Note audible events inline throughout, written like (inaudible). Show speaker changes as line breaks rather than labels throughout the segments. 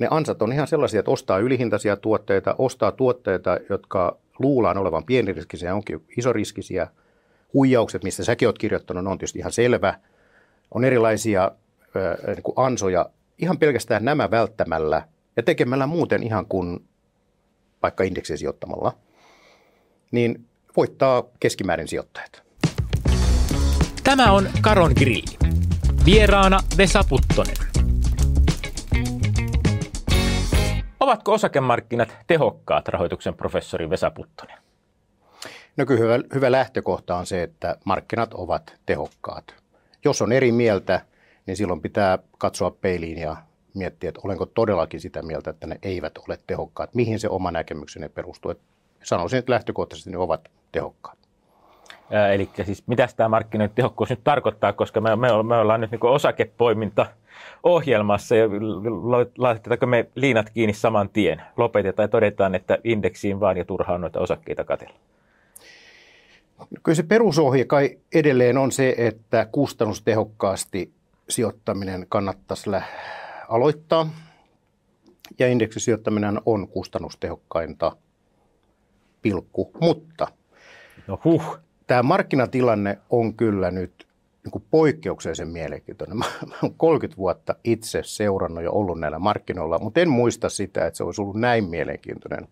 ne ansat on ihan sellaisia, että ostaa ylihintaisia tuotteita, ostaa tuotteita, jotka luullaan olevan pieniriskisiä, onkin isoriskisiä. Huijaukset, mistä säkin olet kirjoittanut, on tietysti ihan selvä. On erilaisia äh, niin kuin ansoja ihan pelkästään nämä välttämällä ja tekemällä muuten ihan kuin vaikka indeksiä sijoittamalla, niin voittaa keskimäärin sijoittajat.
Tämä on Karon Grilli. Vieraana Vesa Puttonen. Ovatko osakemarkkinat tehokkaat, rahoituksen professori Vesa Puttonen?
No kyllä hyvä, hyvä lähtökohta on se, että markkinat ovat tehokkaat. Jos on eri mieltä, niin silloin pitää katsoa peiliin ja miettiä, että olenko todellakin sitä mieltä, että ne eivät ole tehokkaat. Mihin se oma näkemykseni perustuu. Että sanoisin, että lähtökohtaisesti ne ovat tehokkaat.
Ää, eli siis mitä tämä markkinoiden tehokkuus nyt tarkoittaa, koska me, me, me ollaan nyt niin osakepoiminta ohjelmassa ja laitetaanko me liinat kiinni saman tien. Lopetetaan ja todetaan, että indeksiin vaan ja turhaan noita osakkeita katella.
Kyllä se perusohje kai edelleen on se, että kustannustehokkaasti sijoittaminen kannattaisi aloittaa. Ja indeksisijoittaminen on kustannustehokkainta pilkku, mutta
no huh.
tämä markkinatilanne on kyllä nyt niin kuin poikkeuksellisen mielenkiintoinen. (laughs) Mä olen 30 vuotta itse seurannut ja ollut näillä markkinoilla, mutta en muista sitä, että se olisi ollut näin mielenkiintoinen.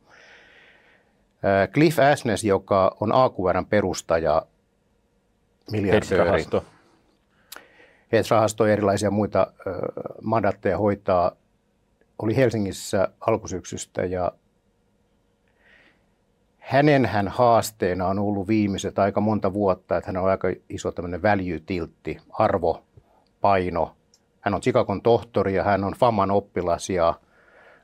Cliff Asnes, joka on AQRn perustaja, miljardööri, hedge-rahasto ja erilaisia muita mandaatteja hoitaa, oli Helsingissä alkusyksystä ja hänen hän haasteena on ollut viimeiset aika monta vuotta, että hän on aika iso tämmöinen value-tiltti, arvo, paino. Hän on Chicagon tohtori ja hän on FAMAN oppilas ja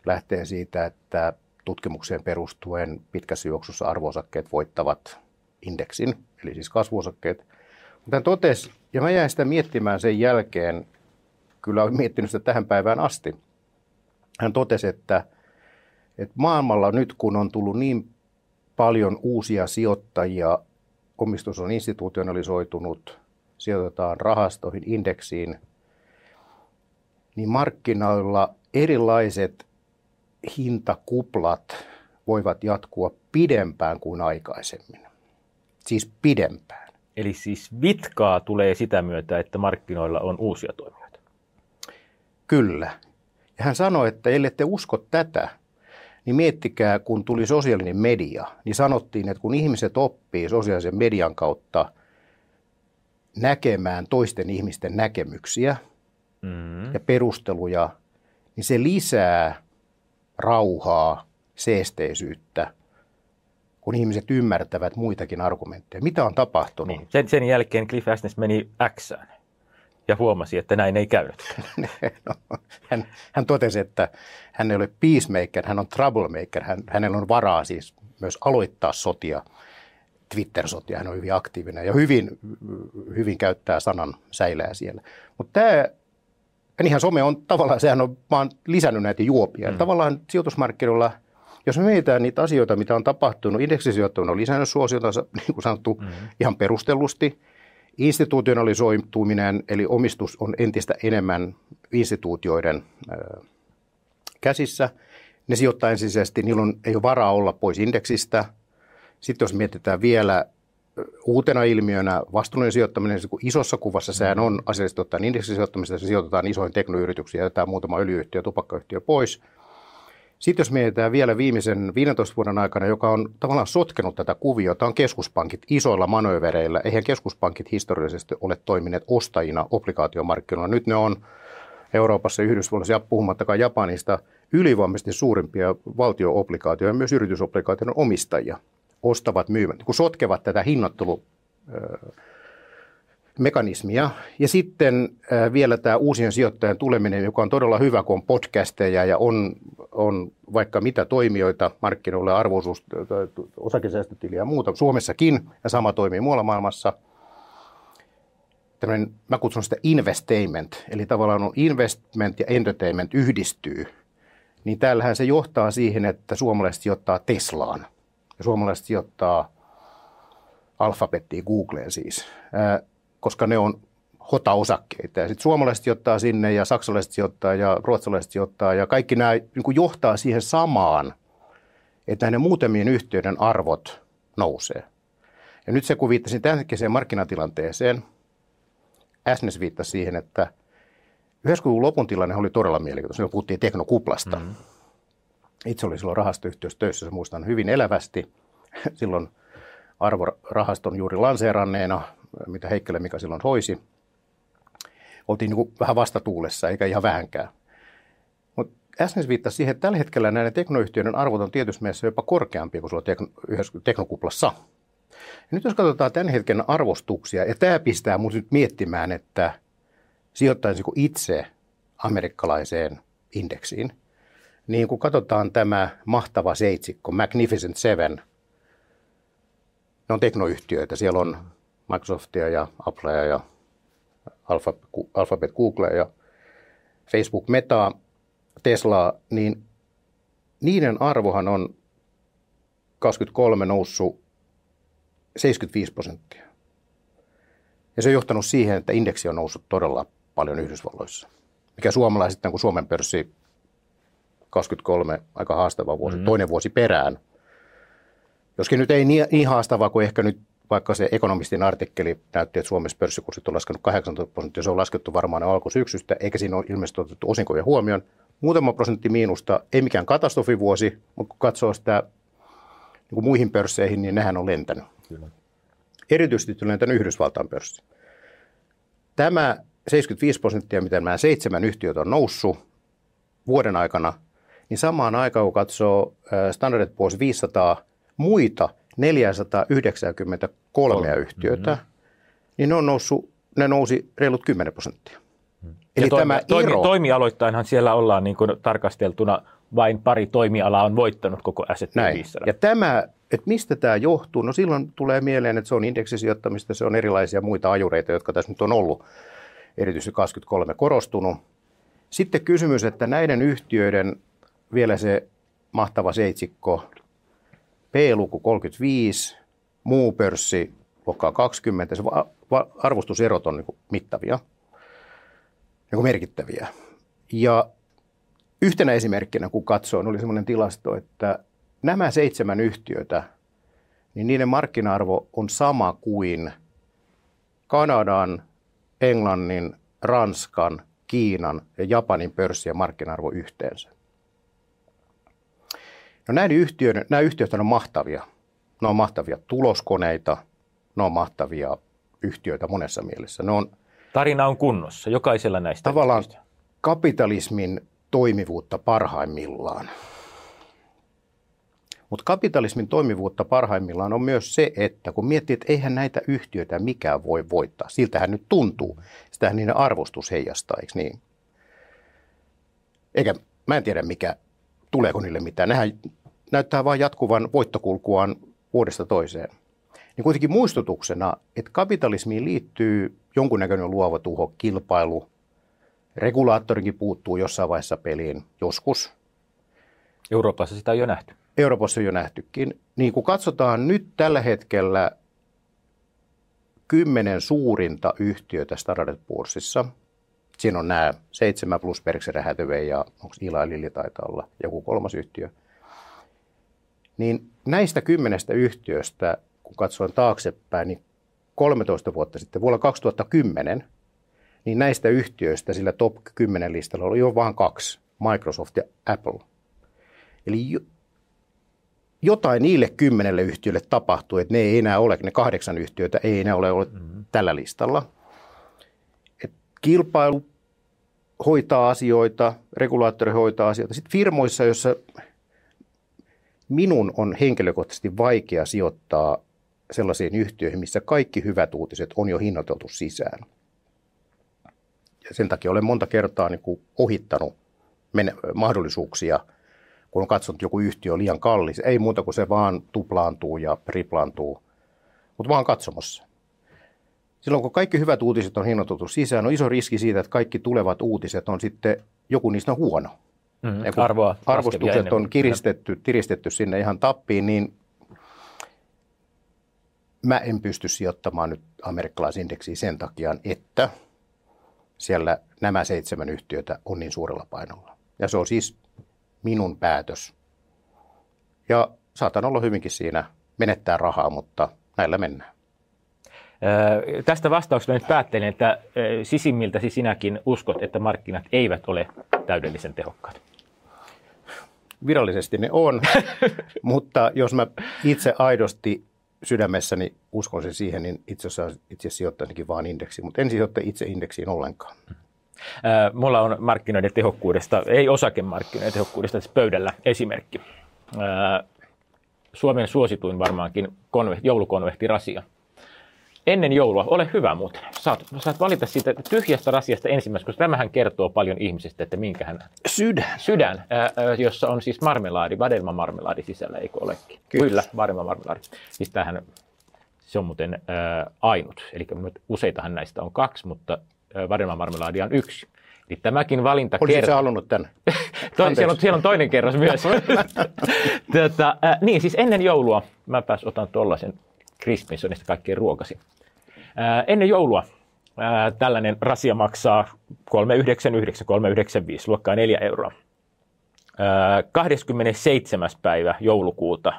lähtee siitä, että tutkimukseen perustuen pitkässä juoksussa arvoosakkeet voittavat indeksin, eli siis kasvuosakkeet. Mutta hän totesi, ja mä jäin sitä miettimään sen jälkeen, kyllä olen miettinyt sitä tähän päivään asti. Hän totesi, että, että maailmalla nyt kun on tullut niin paljon uusia sijoittajia, omistus on institutionalisoitunut, sijoitetaan rahastoihin, indeksiin, niin markkinoilla erilaiset hintakuplat voivat jatkua pidempään kuin aikaisemmin. Siis pidempään.
Eli siis vitkaa tulee sitä myötä, että markkinoilla on uusia toimijoita.
Kyllä. Ja hän sanoi, että ellette usko tätä, niin miettikää, kun tuli sosiaalinen media, niin sanottiin, että kun ihmiset oppii sosiaalisen median kautta näkemään toisten ihmisten näkemyksiä mm. ja perusteluja, niin se lisää rauhaa, seesteisyyttä kun ihmiset ymmärtävät muitakin argumentteja. Mitä on tapahtunut? Niin.
Sen, sen jälkeen Cliff Asnes meni Xään ja huomasi, että näin ei käynyt. (laughs)
no, hän, hän totesi, että hän ei ole peacemaker, hän on troublemaker. Hän, hänellä on varaa siis myös aloittaa sotia, Twitter-sotia. Hän on hyvin aktiivinen ja hyvin, hyvin käyttää sanan säilää siellä. Mutta tämä Niinhän some on tavallaan, sehän on vaan lisännyt näitä juopia. Mm. Tavallaan sijoitusmarkkinoilla – jos me mietitään niitä asioita, mitä on tapahtunut, indeksisijoittaminen on lisännyt suosiotansa, (laughs) niin kuin sanottu, mm-hmm. ihan perustellusti. Institutionalisoituminen, eli omistus on entistä enemmän instituutioiden käsissä. Ne sijoittaa ensisijaisesti, niillä on, ei ole varaa olla pois indeksistä. Sitten jos mietitään vielä uutena ilmiönä vastuullinen sijoittaminen, kun isossa kuvassa sehän on asiallisesti ottaen indeksisijoittamista, se sijoitetaan isoihin teknoyrityksiin, jätetään muutama öljyyhtiö, tupakkayhtiö pois – sitten jos mietitään vielä viimeisen 15 vuoden aikana, joka on tavallaan sotkenut tätä kuviota, on keskuspankit isoilla manövereillä. Eihän keskuspankit historiallisesti ole toimineet ostajina obligaatiomarkkinoilla. Nyt ne on Euroopassa Yhdysvalloissa ja puhumattakaan Japanista ylivoimaisesti suurimpia valtio-obligaatioja ja myös yritysobligaatioiden omistajia ostavat, myyvät, kun sotkevat tätä hinnoittelu mekanismia. Ja sitten äh, vielä tämä uusien sijoittajan tuleminen, joka on todella hyvä, kun on podcasteja ja on, on vaikka mitä toimijoita markkinoille, arvoisuus, osakesäästötiliä ja muuta Suomessakin, ja sama toimii muualla maailmassa. Tällainen, mä kutsun sitä investatement, eli tavallaan on investment ja entertainment yhdistyy. Niin täällähän se johtaa siihen, että suomalaiset sijoittaa Teslaan ja suomalaiset sijoittaa alfabettiin, Googleen siis. Koska ne on HOTA-osakkeita. Ja sitten suomalaiset sijoittaa sinne ja saksalaiset sijoittaa ja ruotsalaiset sijoittaa ja kaikki nämä niin kuin johtaa siihen samaan, että näiden muutamien yhtiöiden arvot nousee. Ja nyt se, kun viittasin tämänhetkiseen markkinatilanteeseen, Asnes viittasi siihen, että 90-luvun lopun tilanne oli todella mielenkiintoinen. Silloin puhuttiin teknokuplasta. Mm. Itse olin silloin rahastoyhtiössä töissä, se muistan hyvin elävästi. (laughs) Silloin arvorahaston juuri lanseeranneena, mitä Heikkele mikä silloin hoisi. Oltiin niin vähän vastatuulessa, eikä ihan vähänkään. Mutta Asnes viittasi siihen, että tällä hetkellä näiden teknoyhtiöiden arvot on tietysti mielessä jopa korkeampia kuin sulla tekno, teknokuplassa. Ja nyt jos katsotaan tämän hetken arvostuksia, ja tämä pistää minut nyt miettimään, että sijoittaisiko itse amerikkalaiseen indeksiin, niin kun katsotaan tämä mahtava seitsikko, Magnificent Seven, ne on teknoyhtiöitä. Siellä on Microsoftia ja Applea ja Alphabet, Googlea ja Facebook, Meta, Tesla, niin niiden arvohan on 23 noussut 75 prosenttia. Ja se on johtanut siihen, että indeksi on noussut todella paljon Yhdysvalloissa. Mikä suomalaiset, kun Suomen pörssi 23 aika haastava vuosi, mm-hmm. toinen vuosi perään. Joskin nyt ei niin, niin haastavaa kuin ehkä nyt vaikka se ekonomistin artikkeli näytti, että Suomessa pörssikurssit on laskenut 18 prosenttia, se on laskettu varmaan alkusyksystä, eikä siinä ole ilmeisesti otettu osinkoja huomioon. Muutama prosentti miinusta, ei mikään katastrofivuosi, mutta kun katsoo sitä niin kuin muihin pörsseihin, niin nehän on lentänyt. Kyllä. Erityisesti lentänyt Yhdysvaltain pörssi. Tämä 75 prosenttia, mitä nämä seitsemän yhtiöt on noussut vuoden aikana, niin samaan aikaan kun katsoo Standard Poor's 500 muita 493 Kolme. yhtiötä, mm-hmm. niin ne on noussut, ne nousi reilut 10 prosenttia.
Mm. Eli toimi, tämä toimi, ero... Toimialoittainhan siellä ollaan niin kuin tarkasteltuna, vain pari toimialaa on voittanut koko S&P 500.
Ja tämä, että mistä tämä johtuu, no silloin tulee mieleen, että se on indeksisijoittamista, se on erilaisia muita ajureita, jotka tässä nyt on ollut erityisesti 23 korostunut. Sitten kysymys, että näiden yhtiöiden vielä se mahtava seitsikko, P-luku 35, muu pörssi luokkaa 20, se arvostuserot on niin mittavia, niin merkittäviä. Ja yhtenä esimerkkinä, kun katsoin, oli sellainen tilasto, että nämä seitsemän yhtiötä, niin niiden markkina-arvo on sama kuin Kanadan, Englannin, Ranskan, Kiinan ja Japanin pörssien markkina-arvo yhteensä. No näiden yhtiöiden, nämä yhtiöt on mahtavia. Ne on mahtavia tuloskoneita, ne on mahtavia yhtiöitä monessa mielessä. Ne on,
Tarina on kunnossa, jokaisella näistä.
Tavallaan yhtiöistä. kapitalismin toimivuutta parhaimmillaan. Mutta kapitalismin toimivuutta parhaimmillaan on myös se, että kun miettii, että eihän näitä yhtiöitä mikään voi voittaa, siltähän nyt tuntuu, sitähän niiden arvostus heijastaa, eikö niin? Eikä, mä en tiedä mikä, tuleeko niille mitään. Nehän näyttää vain jatkuvan voittokulkuaan vuodesta toiseen. Niin kuitenkin muistutuksena, että kapitalismiin liittyy jonkunnäköinen luova tuho, kilpailu, regulaattorikin puuttuu jossain vaiheessa peliin, joskus.
Euroopassa sitä on jo nähty.
Euroopassa on jo nähtykin. Niin kun katsotaan nyt tällä hetkellä kymmenen suurinta yhtiötä Standard Poor'sissa, siinä on nämä seitsemän plus Berkshire Hathaway ja onko Eli Lilly taitaa olla joku kolmas yhtiö, niin näistä kymmenestä yhtiöstä, kun katsoin taaksepäin, niin 13 vuotta sitten, vuonna 2010, niin näistä yhtiöistä sillä top 10 listalla oli jo vain kaksi, Microsoft ja Apple. Eli jotain niille kymmenelle yhtiölle tapahtui, että ne ei enää ole, ne kahdeksan yhtiötä ei enää ole mm-hmm. tällä listalla. Et kilpailu hoitaa asioita, regulaattori hoitaa asioita. Sitten firmoissa, joissa minun on henkilökohtaisesti vaikea sijoittaa sellaisiin yhtiöihin, missä kaikki hyvät uutiset on jo hinnoiteltu sisään. Ja sen takia olen monta kertaa niin kuin ohittanut mahdollisuuksia – kun on katsonut joku yhtiö liian kallis. Ei muuta kuin se vaan tuplaantuu ja triplaantuu, mutta vaan katsomassa. Silloin kun kaikki hyvät uutiset on hinnoiteltu sisään, on iso riski siitä, että kaikki tulevat uutiset on sitten, joku niistä on huono.
Mm, ja kun Arvoa
arvostukset on kiristetty, tiristetty sinne ihan tappiin, niin mä en pysty sijoittamaan nyt amerikkalaisindeksiin sen takia, että siellä nämä seitsemän yhtiötä on niin suurella painolla. Ja se on siis minun päätös. Ja saatan olla hyvinkin siinä menettää rahaa, mutta näillä mennään.
Öö, tästä vastauksesta nyt päättelen, että sisimmiltäsi sinäkin uskot, että markkinat eivät ole täydellisen tehokkaat.
Virallisesti ne on, (laughs) mutta jos mä itse aidosti sydämessäni uskon sen siihen, niin itse asiassa itse sijoittaisinkin vaan indeksiin, mutta en sijoitta itse indeksiin ollenkaan.
Mulla on markkinoiden tehokkuudesta, ei osakemarkkinoiden tehokkuudesta tässä pöydällä esimerkki. Suomen suosituin varmaankin konvehti, joulukonvehti Rasia ennen joulua. Ole hyvä muuten. Saat, saat valita siitä tyhjästä rasiasta ensimmäisestä, koska tämähän kertoo paljon ihmisestä, että minkä hän...
Sydän.
Sydän, ää, jossa on siis marmelaadi, vadelma marmelaadi sisällä, eikö olekin? Kyllä, Kyllä vadelma marmelaadi. Siis tämähän, se on muuten ää, ainut. Eli useitahan näistä on kaksi, mutta vadelma marmelaadi on yksi. Eli tämäkin valinta
Olisitko kertoo... halunnut tänne? (laughs)
Toi, siellä, on, siellä on toinen kerros myös. (laughs) Tätä, äh, niin, siis ennen joulua, mä pääs otan tuollaisen Crispinsonista kaikkein ruokasin. Ää, ennen joulua tällainen rasia maksaa 399, 395, luokkaa 4 euroa. Ää, 27. päivä joulukuuta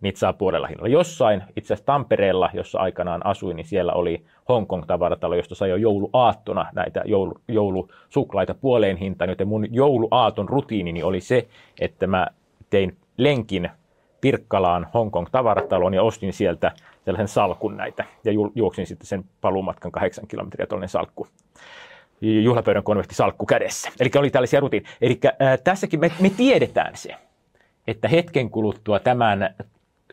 niitä saa puolella hinnalla. Jossain, itse asiassa Tampereella, jossa aikanaan asuin, niin siellä oli Hongkong tavaratalo, josta sai jo jouluaattona näitä joulu, joulusuklaita puoleen hintaan, joten mun jouluaaton rutiinini oli se, että mä tein lenkin Pirkkalaan Hongkong tavarataloon ja ostin sieltä sellaisen salkun näitä ja juoksin sitten sen paluumatkan kahdeksan kilometriä tuollainen salkku juhlapöydän konvehti salkku kädessä. Eli oli tällaisia rutiin. Eli tässäkin me, me tiedetään se, että hetken kuluttua tämän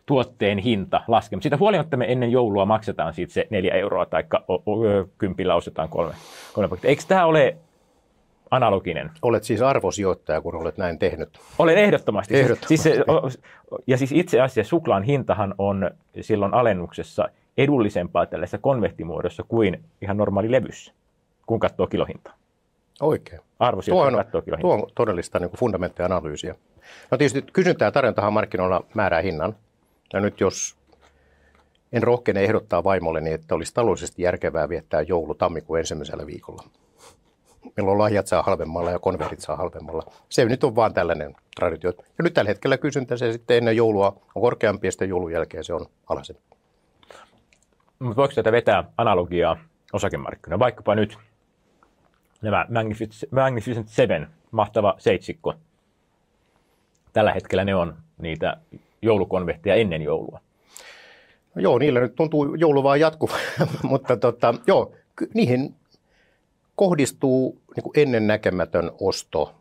tuotteen hinta laskee. Siitä huolimatta me ennen joulua maksetaan siitä se neljä euroa tai kympillä ostetaan kolme, kolme pakettia. Eikö tämä ole analoginen.
Olet siis arvosijoittaja, kun olet näin tehnyt.
Olen ehdottomasti. Siis- ehdottomasti. Siis, ja siis itse asiassa suklaan hintahan on silloin alennuksessa edullisempaa tällaisessa konvehtimuodossa kuin ihan normaali levyssä, kun katsoo kilohintaa.
Oikein.
Arvosijoittaja katsoo kilohintaa.
Tuo on todellista niin fundamenttianalyysiä. No tietysti kysyntä ja tarjontahan markkinoilla määrää hinnan. Ja nyt jos en rohkene ehdottaa vaimolleni, että olisi taloudellisesti järkevää viettää joulu tammikuun ensimmäisellä viikolla – milloin lahjat saa halvemmalla ja konvertit saa halvemmalla. Se nyt on vaan tällainen traditio. Ja nyt tällä hetkellä kysyntä se sitten ennen joulua on korkeampi ja sitten joulun jälkeen se on alhaisempi.
Mutta voiko tätä vetää analogiaa osakemarkkinoilla? Vaikkapa nyt nämä Magnificent, Magnificent Seven, mahtava seitsikko. Tällä hetkellä ne on niitä joulukonvehteja ennen joulua.
No joo, niillä nyt tuntuu joulu vaan jatkuva, (laughs) mutta tota, joo, niihin kohdistuu niin kuin ennennäkemätön osto,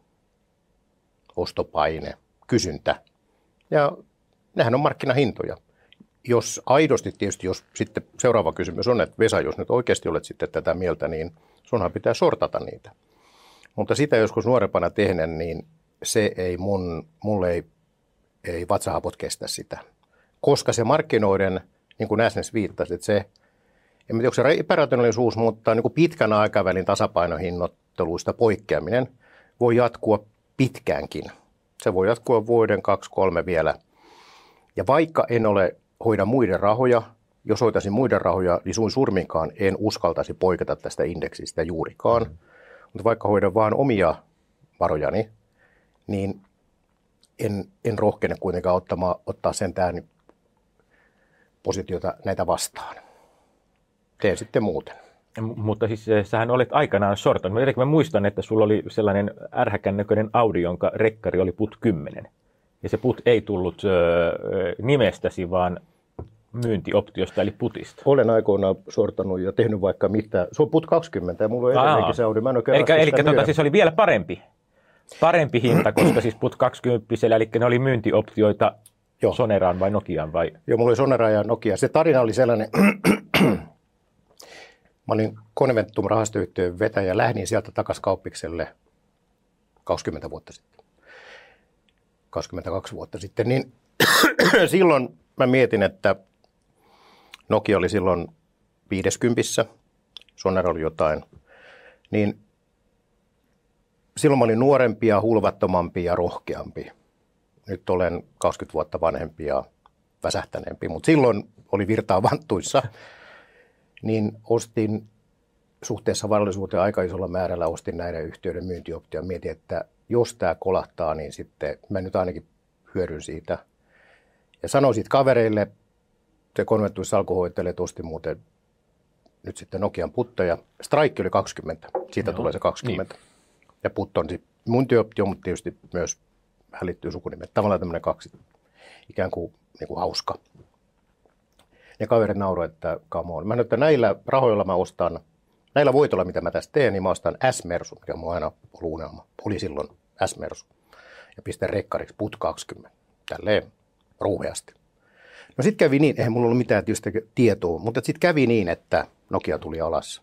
ostopaine, kysyntä. Ja nehän on markkinahintoja. Jos aidosti tietysti, jos sitten seuraava kysymys on, että Vesa, jos nyt oikeasti olet sitten tätä mieltä, niin sunhan pitää sortata niitä. Mutta sitä joskus nuorempana tehnen, niin se ei mun, mulle ei, ei vatsahapot kestä sitä. Koska se markkinoiden, niin kuin Näsnes viittasi, että se en tiedä, onko se epärationaalisuus, mutta niin kuin pitkän aikavälin tasapainohinnoitteluista poikkeaminen voi jatkua pitkäänkin. Se voi jatkua vuoden, kaksi, kolme vielä. Ja vaikka en ole hoida muiden rahoja, jos hoitaisin muiden rahoja, niin suin surminkaan en uskaltaisi poiketa tästä indeksistä juurikaan. Mm. Mutta vaikka hoidan vain omia varojani, niin en, en rohkene kuitenkaan ottamaan, ottaa sentään positiota näitä vastaan tee sitten muuten.
Mutta siis eh, sähän olet aikanaan sortanut. Mä, mä muistan, että sulla oli sellainen ärhäkän näköinen Audi, jonka rekkari oli put 10. Ja se put ei tullut ö, nimestäsi, vaan myyntioptiosta eli putista.
Olen aikoinaan sortanut ja tehnyt vaikka mitä. Se on put 20 ja mulla on edelleenkin se Audi. Mä en
eli eli tota, siis oli vielä parempi. Parempi hinta, koska siis put 20, eli ne oli myyntioptioita Joo. Soneraan vai Nokiaan vai?
Joo, mulla oli Sonera ja Nokia. Se tarina oli sellainen, (clears throat) Mä olin Conventum rahastoyhtiön vetäjä, lähdin sieltä takaisin kauppikselle 20 vuotta sitten. 22 vuotta sitten, niin (clears throat) silloin mä mietin, että Nokia oli silloin 50, Soner oli jotain, niin silloin mä olin nuorempi ja hulvattomampi ja rohkeampi. Nyt olen 20 vuotta vanhempi ja väsähtäneempi, mutta silloin oli virtaa vanttuissa niin ostin suhteessa varallisuuteen aika isolla määrällä ostin näiden yhtiöiden myyntioptio. Mietin, että jos tämä kolahtaa, niin sitten mä nyt ainakin hyödyn siitä. Ja sanoin siitä kavereille, se konventuissa alkuhoittelee, että osti muuten nyt sitten Nokian puttoja. Strike oli 20, siitä Joo, tulee se 20. Niin. Ja putto on mun työoptio, mutta tietysti myös vähän liittyy sukunimet. Tavallaan tämmöinen kaksi, ikään kuin, niin kuin hauska. Ja kaverit nauroivat, että come on. Mä nyt, että näillä rahoilla mä ostan, näillä voitoilla, mitä mä tässä teen, niin mä ostan S-Mersu, mikä on aina ollut unelma. Oli silloin S-Mersu. Ja pistän rekkariksi put 20. Tälleen ruuheasti. No sitten kävi niin, eihän mulla ollut mitään tietysti tietoa, mutta sitten kävi niin, että Nokia tuli alas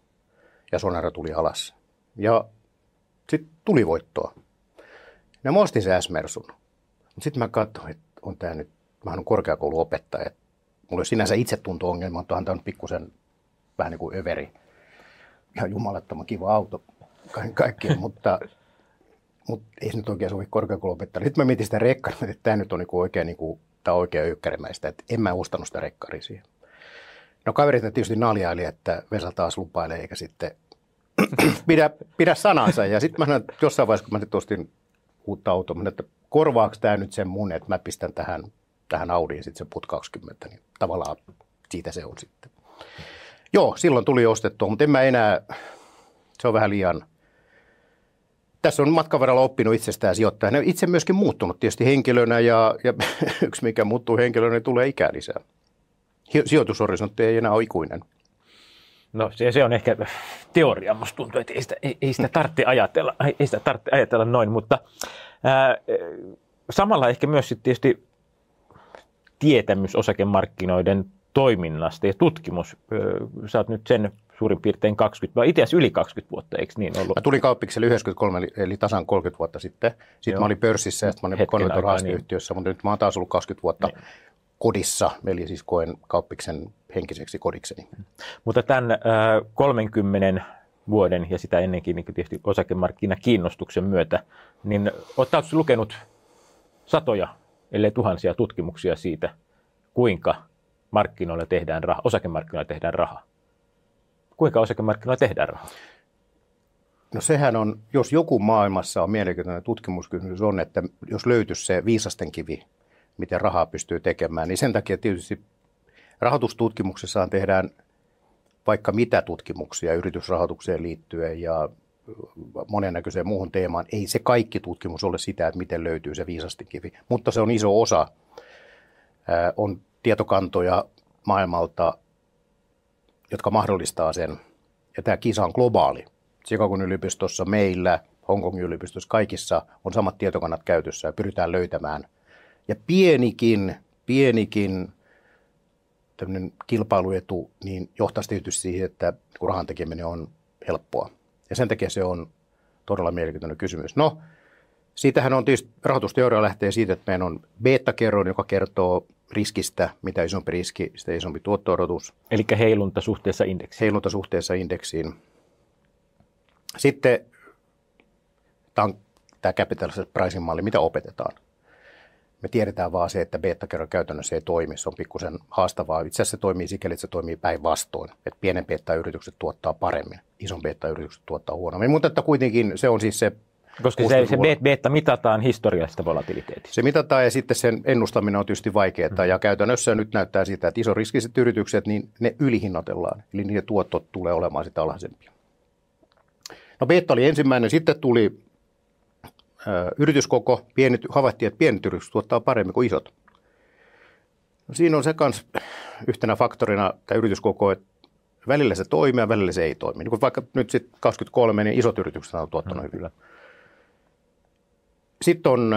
ja Sonara tuli alas. Ja sitten tuli voittoa. Ja mä ostin se S-Mersun. Sitten mä katsoin, että on tämä nyt, mä olen korkeakouluopettaja, että mulla olisi sinänsä itsetunto-ongelma, mutta on tämä pikkusen vähän niin kuin överi. Ihan jumalattoman kiva auto kaikkien, mutta, mutta ei se nyt oikein sovi korkeakouluopettajalle. Sitten mä mietin sitä rekkaria, että tämä nyt on niin kuin oikein, niin kuin, tämä on ykkärimäistä, että en mä ostanut sitä rekkaria siihen. No kaverit tietysti naljaili, että Vesa taas lupailee, eikä sitten (clears throat) pidä, pidä sanansa. Ja sitten mä että jossain vaiheessa, kun mä nyt ostin uutta autoa, mä että korvaako tämä nyt sen mun, että mä pistän tähän, tähän Audiin sitten se put 20, niin tavallaan siitä se on sitten. Joo, silloin tuli ostettua, mutta en mä enää, se on vähän liian, tässä on matkan varrella oppinut itsestään sijoittajana. Itse myöskin muuttunut tietysti henkilönä ja, ja (laughs) yksi mikä muuttuu henkilönä, niin tulee ikää lisää. Sijoitushorisontti ei enää ole ikuinen.
No se, se on ehkä teoria, musta tuntuu, että ei sitä, ei, ei sitä tarvitse ajatella, ei sitä tarvitse ajatella noin, mutta ää, samalla ehkä myös sitten tietysti tietämys osakemarkkinoiden toiminnasta ja tutkimus. Sä oot nyt sen suurin piirtein 20, vai itse asiassa yli 20 vuotta, eikö niin ollut?
Mä tulin kauppikselle 93, eli tasan 30 vuotta sitten. Sitten Joo. mä olin pörssissä ja sitten mä olin niin. mutta nyt mä oon taas ollut 20 vuotta niin. kodissa, eli siis koen kauppiksen henkiseksi kodikseni.
Mutta tämän äh, 30 vuoden ja sitä ennenkin niin tietysti osakemarkkinakiinnostuksen myötä, niin oletko lukenut satoja, ellei tuhansia tutkimuksia siitä, kuinka markkinoilla tehdään raha, osakemarkkinoilla tehdään rahaa? Kuinka osakemarkkinoilla tehdään rahaa?
No sehän on, jos joku maailmassa on mielenkiintoinen tutkimuskysymys on, että jos löytyisi se viisasten kivi, miten rahaa pystyy tekemään, niin sen takia tietysti rahoitustutkimuksessaan tehdään vaikka mitä tutkimuksia yritysrahoitukseen liittyen ja monennäköiseen muuhun teemaan. Ei se kaikki tutkimus ole sitä, että miten löytyy se viisastikivi, mutta se on iso osa. On tietokantoja maailmalta, jotka mahdollistaa sen. Ja tämä kisa on globaali. Chicagon yliopistossa, meillä, Hongkongin yliopistossa, kaikissa on samat tietokannat käytössä ja pyritään löytämään. Ja pienikin, pienikin kilpailuetu, niin johtaisi tietysti siihen, että kun rahan tekeminen on helppoa. Ja sen takia se on todella mielenkiintoinen kysymys. No, siitähän on tietysti, rahoitusteoria lähtee siitä, että meillä on beta-kerroin, joka kertoo riskistä, mitä isompi riski, sitä isompi tuotto-odotus.
Eli heilunta suhteessa indeksiin.
Heilunta suhteessa indeksiin. Sitten tämä on tämä capital pricing malli, mitä opetetaan. Me tiedetään vaan se, että beta-kerroin käytännössä ei toimi. Se on pikkusen haastavaa. Itse asiassa se toimii sikäli, että se toimii päinvastoin. Että pienen beta-yritykset tuottaa paremmin, ison beta-yritykset tuottaa huonommin. Mutta että kuitenkin se on siis se
koska se, se beta mitataan historiallisesta volatiliteetista.
Se mitataan ja sitten sen ennustaminen on tietysti vaikeaa. Mm. Ja käytännössä nyt näyttää sitä, että riskiset yritykset, niin ne ylihinnoitellaan. Eli niiden tuottot tulee olemaan sitä alhaisempia. No beta oli ensimmäinen, sitten tuli yrityskoko, pienet, havaittiin, että pienet yritykset tuottaa paremmin kuin isot. No siinä on se kans yhtenä faktorina tämä yrityskoko, että välillä se toimii ja välillä se ei toimi. Niin vaikka nyt sitten 23, niin isot yritykset on tuottanut hmm, hyvin. Sitten on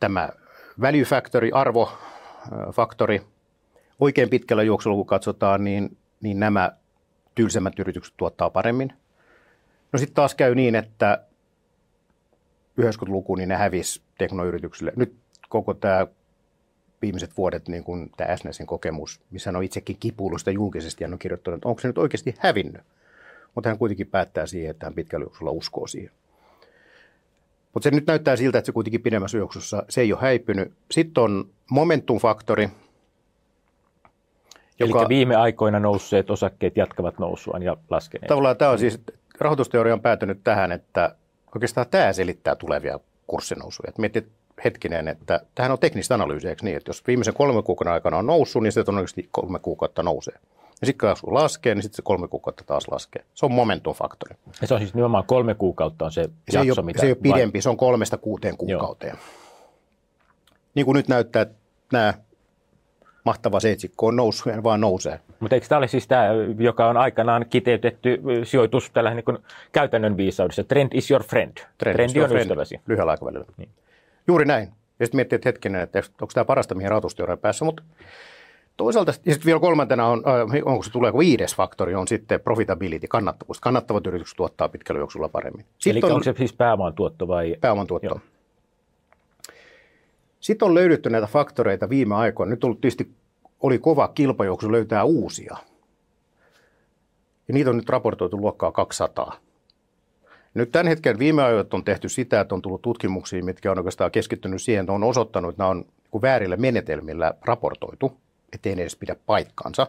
tämä value factory, arvofaktori. Oikein pitkällä juoksulla, kun katsotaan, niin, niin nämä tylsemmät yritykset tuottaa paremmin. No sitten taas käy niin, että 90-luku, niin ne hävisi teknoyrityksille. Nyt koko tämä viimeiset vuodet, niin kuin tämä SNESin kokemus, missä hän on itsekin kipuillut sitä julkisesti ja on kirjoittanut, että onko se nyt oikeasti hävinnyt. Mutta hän kuitenkin päättää siihen, että hän pitkällä juoksulla uskoo siihen. Mutta se nyt näyttää siltä, että se kuitenkin pidemmässä juoksussa se ei ole häipynyt. Sitten on momentum-faktori.
Joka, Eli viime aikoina nousseet osakkeet jatkavat nousuaan ja laskeneet.
Tavallaan tämä on siis, rahoitusteoria on päätynyt tähän, että oikeastaan tämä selittää tulevia kurssinousuja. Että mietit hetkinen, että tähän on teknistä analyysiä, eikö niin? Että jos viimeisen kolme kuukauden aikana on noussut, niin se todennäköisesti kolme kuukautta nousee. Ja sitten kun laskee, niin sitten se kolme kuukautta taas laskee. Se on momentum-faktori.
Ja se on siis nimenomaan kolme kuukautta on se, se jakso,
ei ole,
mitä...
Se ei ole pidempi, vai... se on kolmesta kuuteen kuukauteen. Joo. Niin kuin nyt näyttää, että nämä mahtava seitsikko on noussut ja vaan nousee.
Mutta eikö tämä ole siis tämä, joka on aikanaan kiteytetty sijoitus tällä niin kuin käytännön viisaudessa? Trend is your friend.
Trend Trendi on friend. ystäväsi. Lyhyellä aikavälillä. Niin. Juuri näin. Ja sitten miettii, että hetkinen, että onko tämä parasta, mihin rahoitusteorian päässä. Mutta toisaalta, ja sitten vielä kolmantena on, onko se tulee viides faktori, on sitten profitability, kannattavuus. Kannattavat yritykset tuottaa pitkällä juoksulla paremmin.
Sitten Eli on, onko se siis pääoman tuotto vai?
Pääoman tuotto. Joo. Sitten on löydetty näitä faktoreita viime aikoina. Nyt on tietysti oli kova kilpajuoksu löytää uusia. Ja niitä on nyt raportoitu luokkaa 200. Nyt tämän hetken viime ajoilla on tehty sitä, että on tullut tutkimuksia, mitkä on oikeastaan keskittynyt siihen, että on osoittanut, että nämä on niin väärillä menetelmillä raportoitu, ettei ne edes pidä paikkaansa.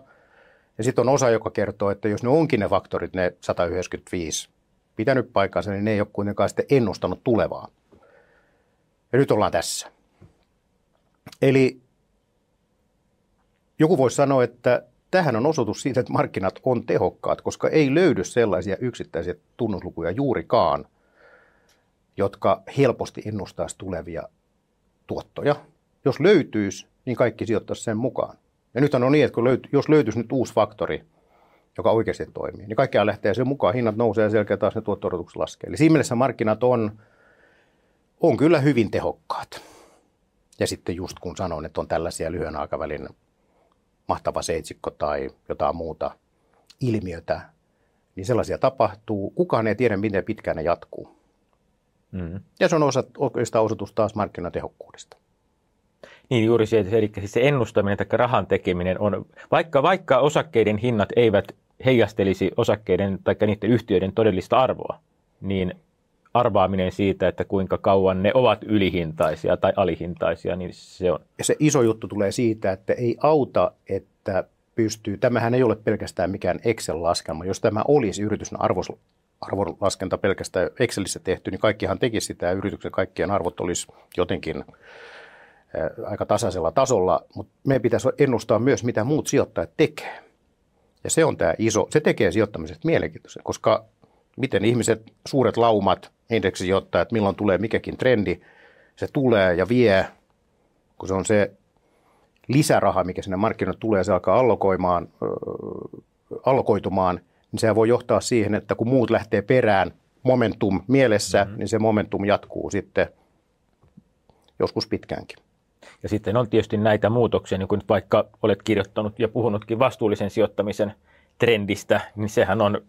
Ja sitten on osa, joka kertoo, että jos ne onkin ne faktorit, ne 195, pitänyt paikkansa, niin ne ei ole kuitenkaan sitten ennustanut tulevaa. Ja nyt ollaan tässä. Eli joku voisi sanoa, että tähän on osoitus siitä, että markkinat on tehokkaat, koska ei löydy sellaisia yksittäisiä tunnuslukuja juurikaan, jotka helposti ennustaisi tulevia tuottoja. Jos löytyisi, niin kaikki sijoittaisi sen mukaan. Ja nyt on niin, että kun löyty, jos löytyisi nyt uusi faktori, joka oikeasti toimii, niin kaikkea lähtee sen mukaan. Hinnat nousee ja selkeä taas ne tuotto laskee. Eli siinä mielessä markkinat on, on kyllä hyvin tehokkaat. Ja sitten just kun sanon, että on tällaisia lyhyen aikavälin mahtava seitsikko tai jotain muuta ilmiötä, niin sellaisia tapahtuu. Kukaan ei tiedä, miten pitkään ne jatkuu. Mm. Ja se on osa, oikeastaan osoitus taas markkinatehokkuudesta.
Niin juuri se, eli siis se ennustaminen tai rahan tekeminen on, vaikka, vaikka osakkeiden hinnat eivät heijastelisi osakkeiden tai niiden yhtiöiden todellista arvoa, niin arvaaminen siitä, että kuinka kauan ne ovat ylihintaisia tai alihintaisia, niin se on.
Ja se iso juttu tulee siitä, että ei auta, että pystyy, tämähän ei ole pelkästään mikään Excel-laskelma. Jos tämä olisi yrityksen arvos, arvonlaskenta pelkästään Excelissä tehty, niin kaikkihan tekisi sitä ja yrityksen kaikkien arvot olisi jotenkin aika tasaisella tasolla, mutta meidän pitäisi ennustaa myös, mitä muut sijoittajat tekee. Ja se on tämä iso, se tekee sijoittamisesta mielenkiintoisen, koska miten ihmiset, suuret laumat, indeksisijoittajat, milloin tulee mikäkin trendi, se tulee ja vie, kun se on se lisäraha, mikä sinne markkinoille tulee ja se alkaa allokoimaan, allokoitumaan, niin se voi johtaa siihen, että kun muut lähtee perään momentum mielessä, mm-hmm. niin se momentum jatkuu sitten joskus pitkäänkin.
Ja sitten on tietysti näitä muutoksia, niin kuin vaikka olet kirjoittanut ja puhunutkin vastuullisen sijoittamisen trendistä, niin sehän on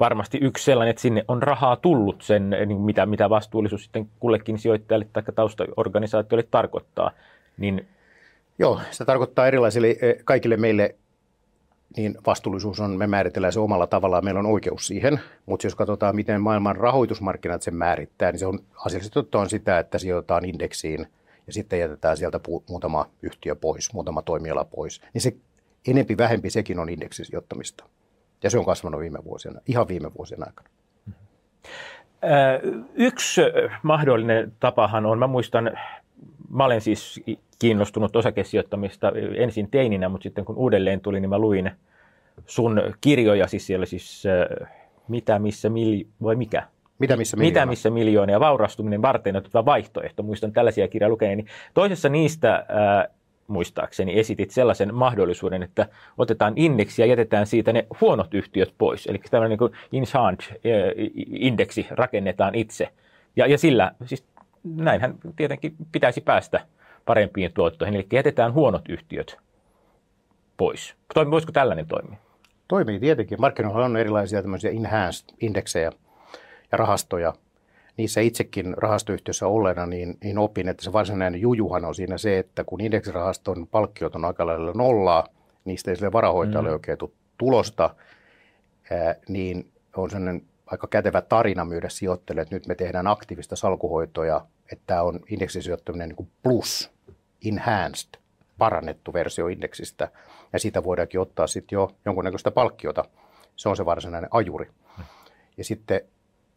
varmasti yksi sellainen, että sinne on rahaa tullut sen, niin mitä, mitä vastuullisuus sitten kullekin sijoittajalle tai taustaorganisaatiolle tarkoittaa. Niin...
Joo, se tarkoittaa erilaisille eh, kaikille meille niin vastuullisuus on, me määritellään se omalla tavallaan, meillä on oikeus siihen, mutta jos katsotaan, miten maailman rahoitusmarkkinat sen määrittää, niin se on asiallisesti on sitä, että sijoitetaan indeksiin ja sitten jätetään sieltä muutama yhtiö pois, muutama toimiala pois, niin se enempi vähempi sekin on indeksisijoittamista. Ja se on kasvanut viime vuosina, ihan viime vuosien aikana.
Yksi mahdollinen tapahan on, mä muistan, mä olen siis kiinnostunut osakesijoittamista ensin teininä, mutta sitten kun uudelleen tuli, niin mä luin sun kirjoja, siis siellä siis mitä, missä, mili, vai mikä?
Mitä missä miljoona?
Mitä missä miljoona ja vaurastuminen varten otettava vaihtoehto. Muistan tällaisia kirjoja lukeneeni. Toisessa niistä muistaakseni esitit sellaisen mahdollisuuden, että otetaan indeksi ja jätetään siitä ne huonot yhtiöt pois. Eli tämmöinen niin in-hand-indeksi rakennetaan itse. Ja, ja sillä, siis näinhän tietenkin pitäisi päästä parempiin tuottoihin, eli jätetään huonot yhtiöt pois. Toimi, voisiko tällainen toimia?
Toimii tietenkin. Markkinoilla on erilaisia tämmöisiä enhanced indeksejä ja rahastoja – niissä itsekin rahastoyhtiössä olleena, niin, niin opin, että se varsinainen jujuhan on siinä se, että kun indeksirahaston palkkiot on aika lailla nollaa, niistä ei sille varahoitajalle mm. oikein tulosta, ää, niin on sellainen aika kätevä tarina myydä sijoittajille, että nyt me tehdään aktiivista salkuhoitoja, että tämä on indeksisijoittaminen niin kuin plus, enhanced parannettu versio indeksistä. Ja siitä voidaankin ottaa sitten jo jonkunnäköistä palkkiota. Se on se varsinainen ajuri. Ja sitten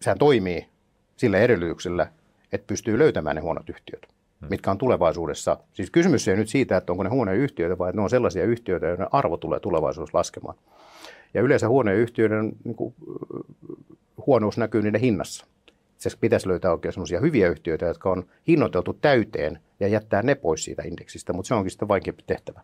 sehän toimii sillä edellytyksellä, että pystyy löytämään ne huonot yhtiöt, mitkä on tulevaisuudessa. Siis kysymys ei nyt siitä, että onko ne huonoja yhtiöitä, vaan että ne on sellaisia yhtiöitä, joiden arvo tulee tulevaisuudessa laskemaan. Ja yleensä huoneen yhtiöiden niin kuin, huonous näkyy niiden hinnassa. Se pitäisi löytää oikein sellaisia hyviä yhtiöitä, jotka on hinnoiteltu täyteen ja jättää ne pois siitä indeksistä, mutta se onkin sitten vaikeampi tehtävä.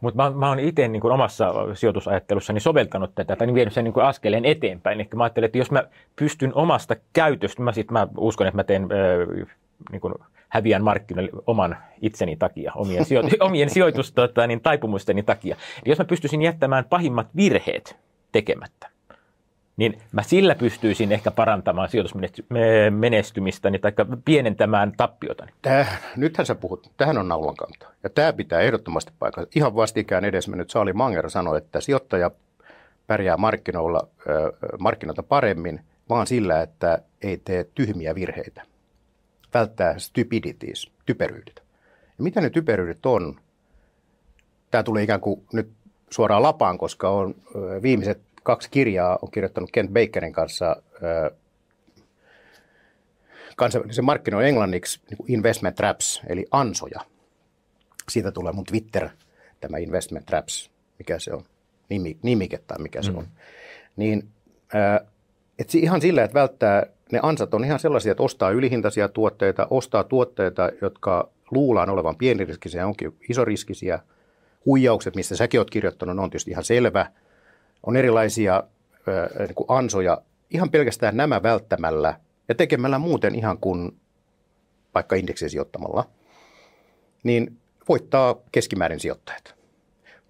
Mutta mä, mä oon itse niin kuin omassa sijoitusajattelussani soveltanut tätä tai vienyt sen niin kuin askeleen eteenpäin. Eli mä ajattelin, että jos mä pystyn omasta käytöstä, mä, sit, mä uskon, että mä teen äh, niin kuin häviän markkinoille oman itseni takia, omien, (laughs) sijo- omien sijoitus, tota, niin, taipumusteni takia. Eli jos mä pystyisin jättämään pahimmat virheet tekemättä, niin mä sillä pystyisin ehkä parantamaan sijoitusmenestymistäni tai pienentämään tappiotani.
Tämä, nythän sä puhut, tähän on naulan kanta. Ja tämä pitää ehdottomasti paikata. Ihan vastikään edesmennyt Saali Manger sanoi, että sijoittaja pärjää markkinoilla, markkinoita paremmin, vaan sillä, että ei tee tyhmiä virheitä. Välttää stupidities, typeryydet. Ja mitä ne typeryydet on? Tämä tulee ikään kuin nyt suoraan lapaan, koska on viimeiset kaksi kirjaa on kirjoittanut Kent Bakerin kanssa kansainvälisen markkinoiden englanniksi niin investment traps, eli ansoja. Siitä tulee mun Twitter, tämä investment traps, mikä se on, nimi, nimike tai mikä se mm. on. Niin, et ihan sillä, että välttää, ne ansat on ihan sellaisia, että ostaa ylihintaisia tuotteita, ostaa tuotteita, jotka luullaan olevan pieniriskisiä, onkin isoriskisiä. Huijaukset, mistä säkin olet kirjoittanut, on tietysti ihan selvä – on erilaisia niin kuin ansoja ihan pelkästään nämä välttämällä ja tekemällä muuten ihan kuin vaikka indeksiä sijoittamalla, niin voittaa keskimäärin sijoittajat.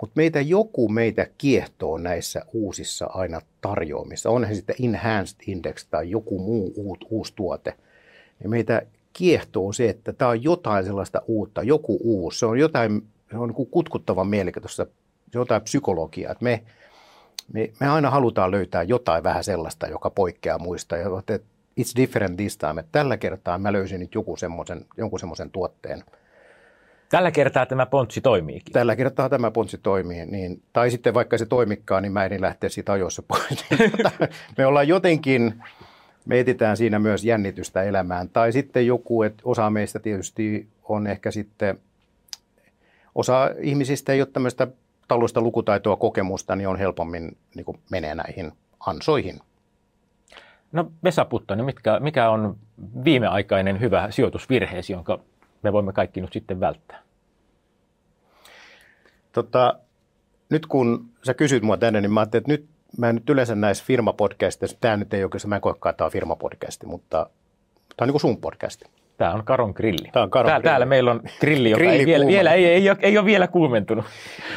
Mutta meitä joku meitä kiehtoo näissä uusissa aina tarjoamissa. On se sitten enhanced index tai joku muu uut, uusi tuote. Niin meitä kiehtoo se, että tämä on jotain sellaista uutta, joku uusi. Se on jotain, se on niin se on jotain psykologiaa. Että me me, me aina halutaan löytää jotain vähän sellaista, joka poikkeaa muista. Ja että it's different this time. Että tällä kertaa mä löysin nyt joku semmoisen, jonkun semmoisen tuotteen.
Tällä kertaa tämä pontsi toimiikin.
Tällä kertaa tämä pontsi toimii. Niin, tai sitten vaikka se toimikkaan, niin mä en lähteä siitä ajoissa pois. (laughs) me ollaan jotenkin, me etitään siinä myös jännitystä elämään. Tai sitten joku, että osa meistä tietysti on ehkä sitten, osa ihmisistä ei ole tämmöistä taloudellista lukutaitoa, kokemusta, niin on helpommin niin kuin menee näihin ansoihin.
No Vesa Puttonen, mitkä, mikä on viimeaikainen hyvä sijoitusvirheesi, jonka me voimme kaikki nyt sitten välttää?
Tota, nyt kun sä kysyt mua tänne, niin mä ajattelin, että nyt mä en nyt yleensä näissä firmapodcasteissa, tämä nyt ei oikeastaan, mä en koekaan, tämä on firmapodcasti, mutta tämä on niin kuin sun podcasti.
Tämä on Karon grilli.
Tämä on Karon
täällä,
grilli.
täällä meillä on grilli, joka grilli ei, vielä, vielä, ei, ei, ole, ei ole vielä kuumentunut.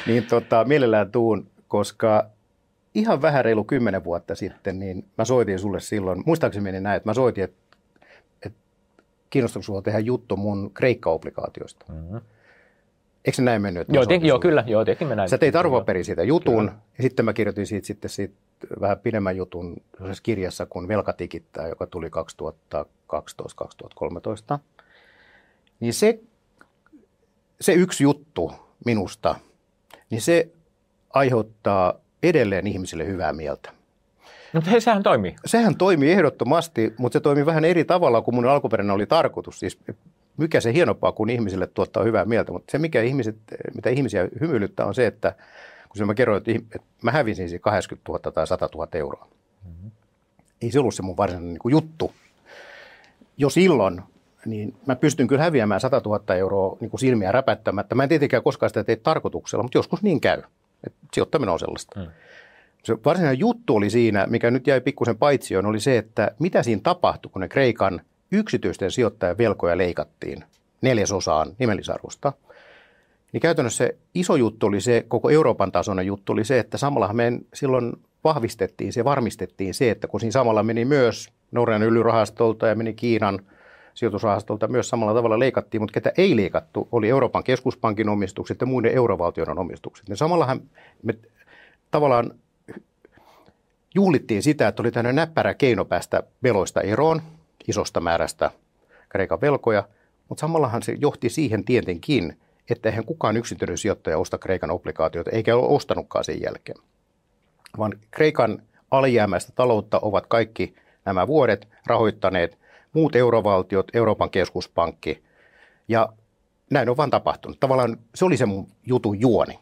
Niin tota, mielellään tuun, koska ihan vähän reilu kymmenen vuotta sitten, niin mä soitin sulle silloin, muistaakseni meni näin, että mä soitin, että, että kiinnostaako sinua tehdä juttu mun Kreikka-obligaatioista. Mm-hmm. Eikö se näin mennyt?
Joo, tietenkin, joo, kyllä. Joo, tietenkin mä näin.
Sä teit arvoperin siitä jutun, kyllä. ja sitten mä kirjoitin siitä sitten siitä vähän pidemmän jutun kirjassa kuin Velkatikittää, joka tuli 2012-2013. Niin se, se yksi juttu minusta, niin se aiheuttaa edelleen ihmisille hyvää mieltä.
No, mutta hei, sehän toimii.
Sehän toimii ehdottomasti, mutta se toimii vähän eri tavalla kuin mun alkuperäinen oli tarkoitus. Siis mikä se hienompaa, kun ihmisille tuottaa hyvää mieltä, mutta se, mikä ihmiset, mitä ihmisiä hymyilyttää, on se, että kun mä kerroin, että mä hävisin siis 80 000 tai 100 000 euroa. Mm-hmm. Ei se ollut se mun varsinainen niin juttu. Jo silloin, niin mä pystyn kyllä häviämään 100 000 euroa niin kuin silmiä räpättämättä. Mä en tietenkään koskaan sitä tee tarkoituksella, mutta joskus niin käy. Et sijoittaminen on sellaista. Mm. Se varsinainen juttu oli siinä, mikä nyt jäi pikkusen paitsioon, oli se, että mitä siinä tapahtui, kun ne Kreikan yksityisten sijoittajan velkoja leikattiin neljäsosaan nimellisarvosta – niin käytännössä se iso juttu oli se, koko Euroopan tasoinen juttu oli se, että samalla me silloin vahvistettiin se, varmistettiin se, että kun siinä samalla meni myös Norjan ylirahastolta ja meni Kiinan sijoitusrahastolta myös samalla tavalla leikattiin, mutta ketä ei leikattu, oli Euroopan keskuspankin omistukset ja muiden eurovaltioiden omistukset. Niin samallahan me tavallaan juhlittiin sitä, että oli tämmöinen näppärä keino päästä veloista eroon, isosta määrästä Kreikan velkoja, mutta samallahan se johti siihen tietenkin, että eihän kukaan yksityinen sijoittaja osta Kreikan obligaatioita, eikä ole ostanutkaan sen jälkeen. Vaan Kreikan alijäämäistä taloutta ovat kaikki nämä vuodet rahoittaneet muut eurovaltiot, Euroopan keskuspankki. Ja näin on vaan tapahtunut. Tavallaan se oli se mun jutun juoni.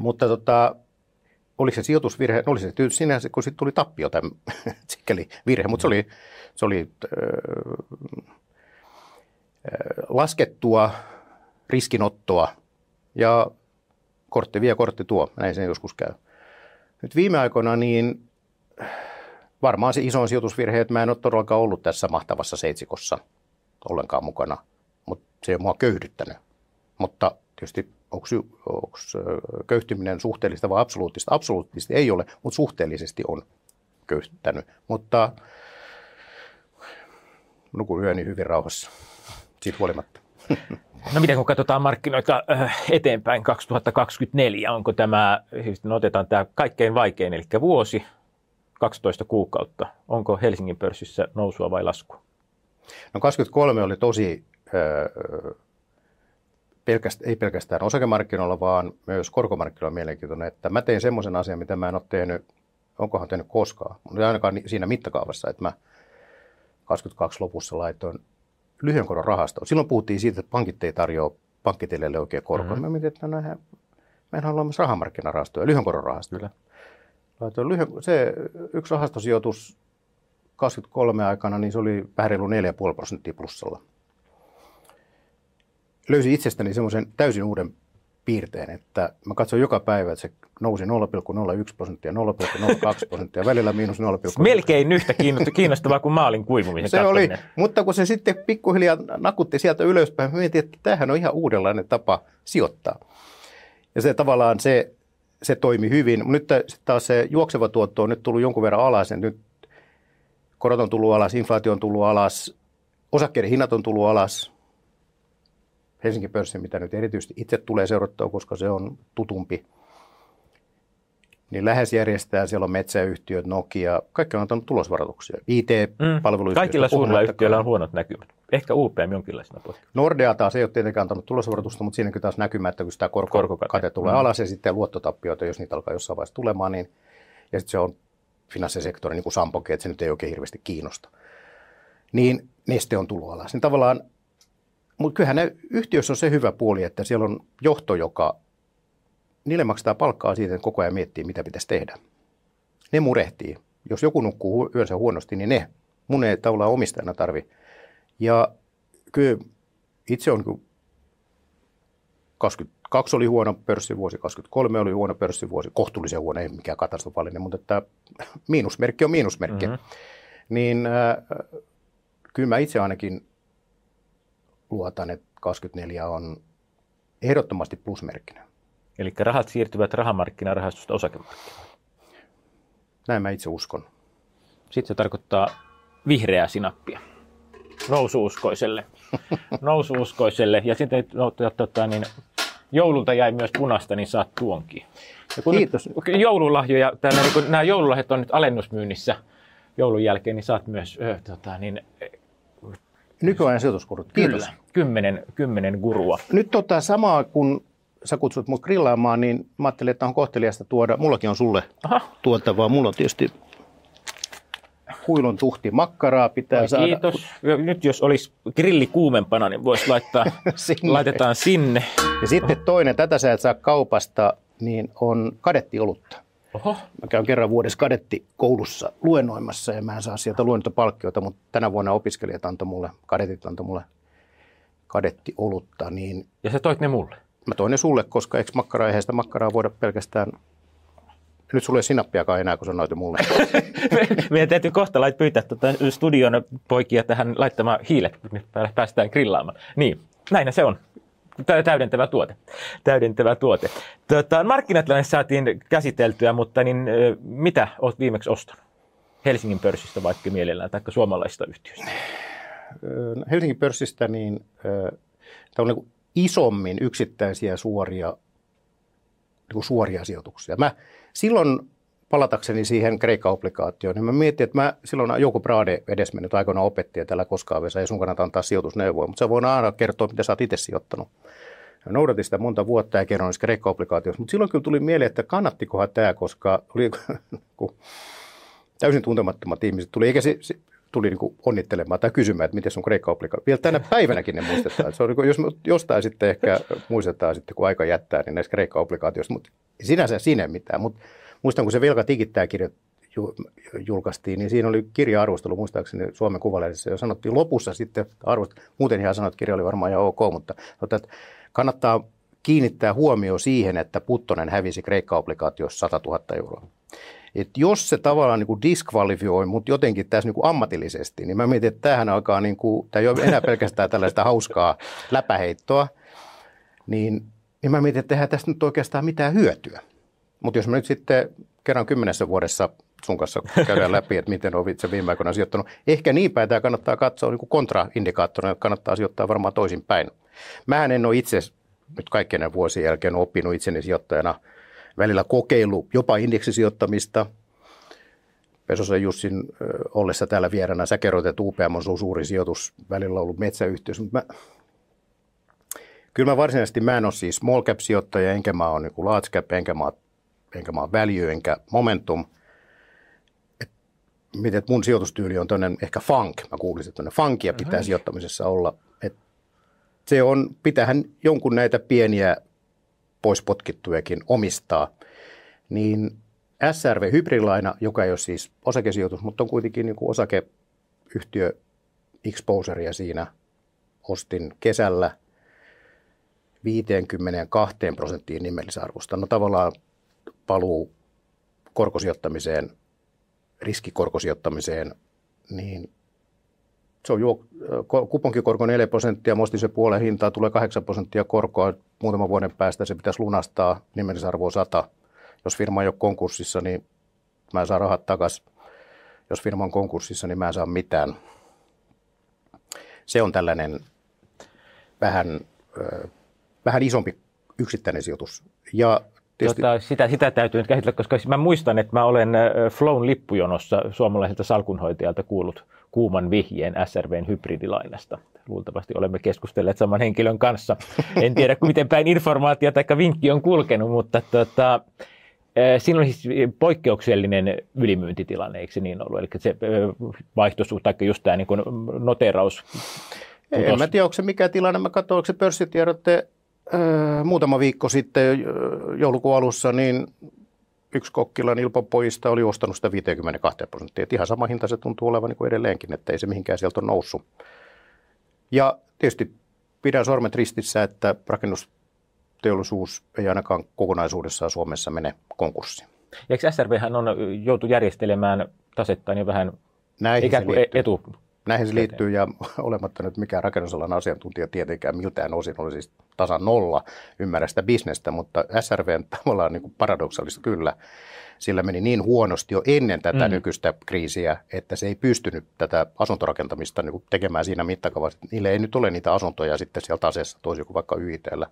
Mutta tota, oliko se sijoitusvirhe? No oli se tietysti sinänsä, kun sitten tuli tappio, tai (laughs) sikäli virhe, mutta se oli, se oli äh, laskettua riskinottoa ja kortti vie, kortti tuo. Näin se joskus käy. Nyt viime aikoina niin varmaan se isoin sijoitusvirhe, että mä en ole todellakaan ollut tässä mahtavassa seitsikossa ollenkaan mukana, mutta se ei ole mua köyhdyttänyt. Mutta tietysti onko, köyhtyminen suhteellista vai absoluuttista? Absoluuttisesti ei ole, mutta suhteellisesti on köyhdyttänyt. Mutta nukun yöni hyvin rauhassa siitä huolimatta.
No miten kun katsotaan markkinoita äh, eteenpäin 2024, onko tämä, siis no otetaan tämä kaikkein vaikein, eli vuosi, 12 kuukautta. Onko Helsingin pörssissä nousua vai laskua?
No 23 oli tosi, pelkästään, ei pelkästään osakemarkkinoilla, vaan myös korkomarkkinoilla mielenkiintoinen, että mä tein semmoisen asian, mitä mä en ole tehnyt, onkohan tehnyt koskaan, mutta ainakaan siinä mittakaavassa, että mä 22 lopussa laitoin lyhyen koron rahasto. Silloin puhuttiin siitä, että pankit ei tarjoa pankkitileille oikein korkoa. Mm-hmm. Mä mietin, että no, näinhän, meidän on olemassa rahamarkkinarahastoja, lyhyen koron rahastoja. Lyhyen, se yksi rahastosijoitus 23 aikana, niin se oli vähän reilu 4,5 prosenttia plussalla. Löysin itsestäni semmoisen täysin uuden piirteen, että mä katson joka päivä, että se nousi 0,01 prosenttia, 0,02 prosenttia, välillä miinus 0,1.
Melkein yhtä kiinnostavaa kuin maalin kuivuminen.
Se oli, mutta kun se sitten pikkuhiljaa nakutti sieltä ylöspäin, mä mietin, että tämähän on ihan uudenlainen tapa sijoittaa. Ja se tavallaan se, se toimi hyvin. Nyt taas se juokseva tuotto on nyt tullut jonkun verran alas. Nyt korot on tullut alas, inflaatio on tullut alas, osakkeiden hinnat on tullut alas. Helsingin pörssi, mitä nyt erityisesti itse tulee seurattua, koska se on tutumpi, niin lähes järjestää, siellä on metsäyhtiöt, Nokia, kaikki on antanut tulosvaroituksia. IT-palveluyhtiöt.
Mm. Kaikilla suurilla yhtiöillä on huonot näkymät. Ehkä UPM jonkinlaisena poikkeus.
Nordea taas ei ole tietenkään antanut tulosvaroitusta, mutta siinäkin taas näkymä, että kun sitä korko- korkokate tulee mm. alas ja sitten luottotappioita, jos niitä alkaa jossain vaiheessa tulemaan, niin ja sitten se on finanssisektori, niin kuin Sampokin, että se nyt ei oikein hirveästi kiinnosta. Niin neste on tullut alas. Niin tavallaan mutta kyllähän ne yhtiössä on se hyvä puoli, että siellä on johto, joka, niille maksetaan palkkaa siitä, että koko ajan miettii, mitä pitäisi tehdä. Ne murehtii. Jos joku nukkuu yönsä huonosti, niin ne. Mun ei tavallaan omistajana tarvi. Ja kyllä itse on 22 oli huono pörssivuosi, 23 oli huono pörssivuosi, kohtuullisen huono, ei mikään katastrofaalinen, mutta että miinusmerkki on miinusmerkki. Mm-hmm. Niin äh, kyllä mä itse ainakin luotan, että 24 on ehdottomasti plusmerkkinen.
Eli rahat siirtyvät rahamarkkinarahastosta osakemarkkinoille.
Näin mä itse uskon.
Sitten se tarkoittaa vihreää sinappia nousuuskoiselle. (laughs) nousuuskoiselle. Ja sitten no, tota, niin, joululta jäi myös punasta, niin saat tuonkin. Ja kun Kiitos. Nyt, joululahjoja, täällä, niin kun nämä joululahjat on nyt alennusmyynnissä joulun jälkeen, niin saat myös ö, tota, niin,
Nykyajan sijoituskurut. Kiitos. Kyllä,
kymmenen, kymmenen gurua.
Nyt tota samaa, kun sä kutsut mut grillaamaan, niin mä ajattelin, että on kohteliasta tuoda. Mullakin on sulle Aha. tuotavaa. Mulla on tietysti huilun tuhti makkaraa pitää Oi, saada.
Kiitos. Nyt jos olisi grilli kuumempana, niin voisi laittaa, (laughs) sinne. laitetaan sinne.
Ja sitten toinen, tätä sä et saa kaupasta, niin on kadettiolutta.
Oho.
Mä käyn kerran vuodessa kadetti koulussa luennoimassa ja mä en saa sieltä luennotopalkkioita, mutta tänä vuonna opiskelijat antoi mulle, kadetit antoi mulle kadettiolutta. Niin
ja sä toit ne mulle?
Mä toin ne sulle, koska eikö makkara, eihän sitä makkaraa voida pelkästään nyt sulle ei sinappiakaan enää, kun sanoit mulle. (laughs)
Meidän täytyy kohta lait pyytää tuota studion poikia tähän laittamaan hiilet, päästään grillaamaan. Niin, näin se on täydentävä tuote. Täydentävä tuote. Tota, markkinatilanne saatiin käsiteltyä, mutta niin, mitä olet viimeksi ostanut? Helsingin pörssistä vaikka mielellään, tai suomalaisista yhtiöistä?
Helsingin pörssistä niin, tämä on niin isommin yksittäisiä suoria, niin suoria sijoituksia. Mä silloin palatakseni siihen Kreikka-obligaatioon, niin mä mietin, että mä silloin joku Brade edesmennyt aikoina opetti, että älä koskaan ei sun kannata antaa sijoitusneuvoja, mutta sä voin aina kertoa, mitä sä oot itse sijoittanut. noudatin sitä monta vuotta ja kerron kreikka-obligaatiossa, mutta silloin kyllä tuli mieleen, että kannattikohan tämä, koska oli (laughs) täysin tuntemattomat ihmiset tuli, eikä se, se tuli niin onnittelemaan tai kysymään, että miten sun kreikka Vielä tänä päivänäkin ne muistetaan. Se on, niin kuin, jos jostain sitten ehkä muistetaan sitten, kun aika jättää, niin näissä kreikka-obligaatioissa, mutta sinänsä sinne mitään. Mutta muistan, kun se Velka tikittää kirja julkaistiin, niin siinä oli kirja-arvostelu muistaakseni Suomen Kuvalehdessä ja sanottiin lopussa sitten arvostelu. Muuten ihan sanoi, että kirja oli varmaan ihan ok, mutta että kannattaa kiinnittää huomio siihen, että Puttonen hävisi Kreikka-obligaatiossa 100 000 euroa. Et jos se tavallaan niin kuin diskvalifioi mut jotenkin tässä niin kuin ammatillisesti, niin mä mietin, että tämähän alkaa, niin kuin, tämä ei ole enää pelkästään tällaista hauskaa läpäheittoa, niin, niin mä mietin, että eihän tästä nyt oikeastaan mitään hyötyä. Mutta jos mä nyt sitten kerran kymmenessä vuodessa sun kanssa käydään (laughs) läpi, että miten on itse viime aikoina sijoittanut. Ehkä niin päin tämä kannattaa katsoa niin kontraindikaattorina, että kannattaa sijoittaa varmaan toisinpäin. Mähän en ole itse nyt kaikkien vuosien jälkeen oppinut itseni sijoittajana välillä kokeilu jopa indeksisijoittamista. Pesosen Jussin ollessa täällä vieränä, sä kerroit, että UPM on sun suuri sijoitus, välillä ollut metsäyhtiö, mutta mä, kyllä mä varsinaisesti mä en ole siis small cap sijoittaja, enkä mä ole niin large cap, enkä mä, enkä mä ole value, enkä momentum – miten mun sijoitustyyli on toinen ehkä funk, mä kuulisin, että funkia pitää Aha. sijoittamisessa olla. Et se on, pitähän jonkun näitä pieniä pois potkittujakin omistaa, niin SRV hybridilaina, joka ei ole siis osakesijoitus, mutta on kuitenkin niin kuin osakeyhtiö exposurea siinä, ostin kesällä 52 prosenttiin nimellisarvosta. No tavallaan paluu korkosijoittamiseen – riskikorkosijoittamiseen, niin se on juo, kuponkikorko 4 prosenttia, mostin se puolen hintaa, tulee 8 prosenttia korkoa, muutaman vuoden päästä se pitäisi lunastaa, nimellisarvo 100. Jos firma ei ole konkurssissa, niin mä en saa rahat takaisin. Jos firma on konkurssissa, niin mä en saa mitään. Se on tällainen vähän, vähän isompi yksittäinen sijoitus. Ja
Tietysti... Tota, sitä, sitä täytyy nyt käsitellä, koska mä muistan, että mä olen Flown lippujonossa suomalaiselta salkunhoitajalta kuullut kuuman vihjeen SRVn hybridilainasta. Luultavasti olemme keskustelleet saman henkilön kanssa. En tiedä, (laughs) miten päin informaatio tai vinkki on kulkenut, mutta tota, Siinä oli siis poikkeuksellinen ylimyyntitilanne, eikö se niin ollut? Eli se vaihtosuhde, tai just tämä niin noteraus.
En mä tiedä, onko se mikä tilanne. Mä katsoin, onko se pörssitiedotte muutama viikko sitten joulukuun alussa, niin yksi Kokkilan Ilpopojista oli ostanut sitä 52 prosenttia. Et ihan sama hinta se tuntuu olevan niin kuin edelleenkin, että ei se mihinkään sieltä ole noussut. Ja tietysti pidän sormet ristissä, että rakennusteollisuus ei ainakaan kokonaisuudessaan Suomessa mene konkurssiin.
Eikö SRV on joutu järjestelemään tasettaan jo vähän Näihin ikään kuin etu,
Näihin se liittyy ja (laughs) olematta nyt mikään rakennusalan asiantuntija tietenkään miltään osin oli siis tasan nolla ymmärrä sitä bisnestä, mutta SRV tavallaan niin kuin paradoksaalista kyllä. Sillä meni niin huonosti jo ennen tätä mm. nykyistä kriisiä, että se ei pystynyt tätä asuntorakentamista niin kuin tekemään siinä mittakaavassa. Niille ei nyt ole niitä asuntoja sitten sieltä aseessa toisin kuin vaikka YITllä.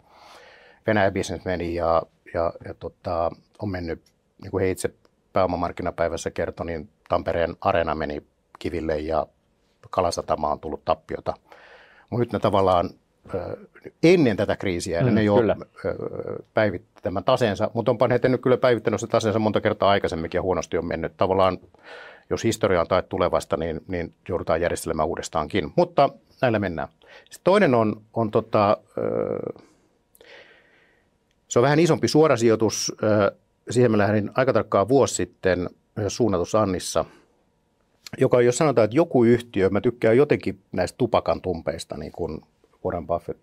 Venäjä business meni ja, ja, ja tota, on mennyt, niin kuin he itse pääomamarkkinapäivässä kertoi, niin Tampereen areena meni kiville ja Kalasatama on tullut tappiota. Mutta nyt ne tavallaan ennen tätä kriisiä, mm, ne jo päivitti tämän taseensa, mutta onpa ne nyt kyllä päivittänyt se taseensa monta kertaa aikaisemminkin ja huonosti on mennyt. Tavallaan, jos historia on tai tulevasta, niin, niin joudutaan järjestelemään uudestaankin. Mutta näillä mennään. Sitten toinen on, on tota, se on vähän isompi suorasijoitus. Siihen mä lähdin aika tarkkaan vuosi sitten suunnatussa Annissa – joka jos sanotaan, että joku yhtiö, mä tykkään jotenkin näistä tupakan tumpeista, niin kuin Warren Buffett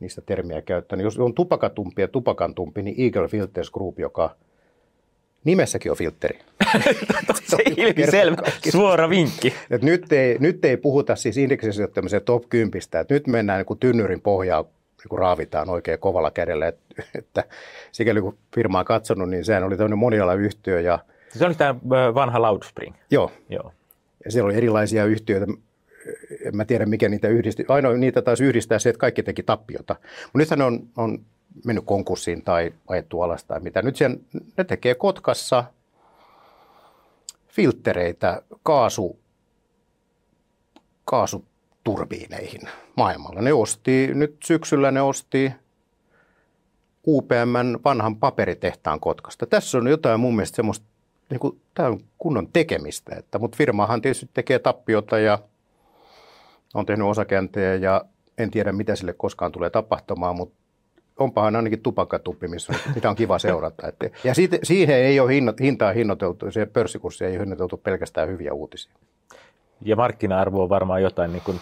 niistä termiä käyttää, niin jos on tupakatumpi ja tupakantumpi, niin Eagle Filters Group, joka nimessäkin on filteri. (laughs)
se ilmiselvä, suora vinkki.
Et nyt, ei, nyt ei puhuta siis indeksisijoittamisen top 10, että nyt mennään niin kuin tynnyrin pohjaa niin raavitaan oikein kovalla kädellä. Että, että sikäli kun firma on katsonut, niin sehän oli tämmöinen monialayhtiö ja –
se oli tämä vanha Loudspring.
Joo. Joo. Ja siellä oli erilaisia yhtiöitä. En mä tiedä, mikä niitä yhdisti. Ainoa niitä taisi yhdistää se, että kaikki teki tappiota. Mutta nythän on, on mennyt konkurssiin tai ajettu alas tai mitä. Nyt sen, ne tekee Kotkassa filttereitä kaasu, kaasuturbiineihin maailmalla. Ne osti, nyt syksyllä ne osti UPMn vanhan paperitehtaan Kotkasta. Tässä on jotain mun mielestä semmoista, niin kuin, tämä on kunnon tekemistä, että, mutta firmahan tietysti tekee tappiota ja on tehnyt osakäntejä ja en tiedä mitä sille koskaan tulee tapahtumaan, mutta onpahan ainakin tupakkatuppi, missä, (laughs) mitä on kiva seurata. Että, ja siitä, siihen ei ole hintaa hinnoiteltu, se pörssikurssi ei ole hinnoiteltu pelkästään hyviä uutisia.
Ja markkina-arvo on varmaan jotain niin kuin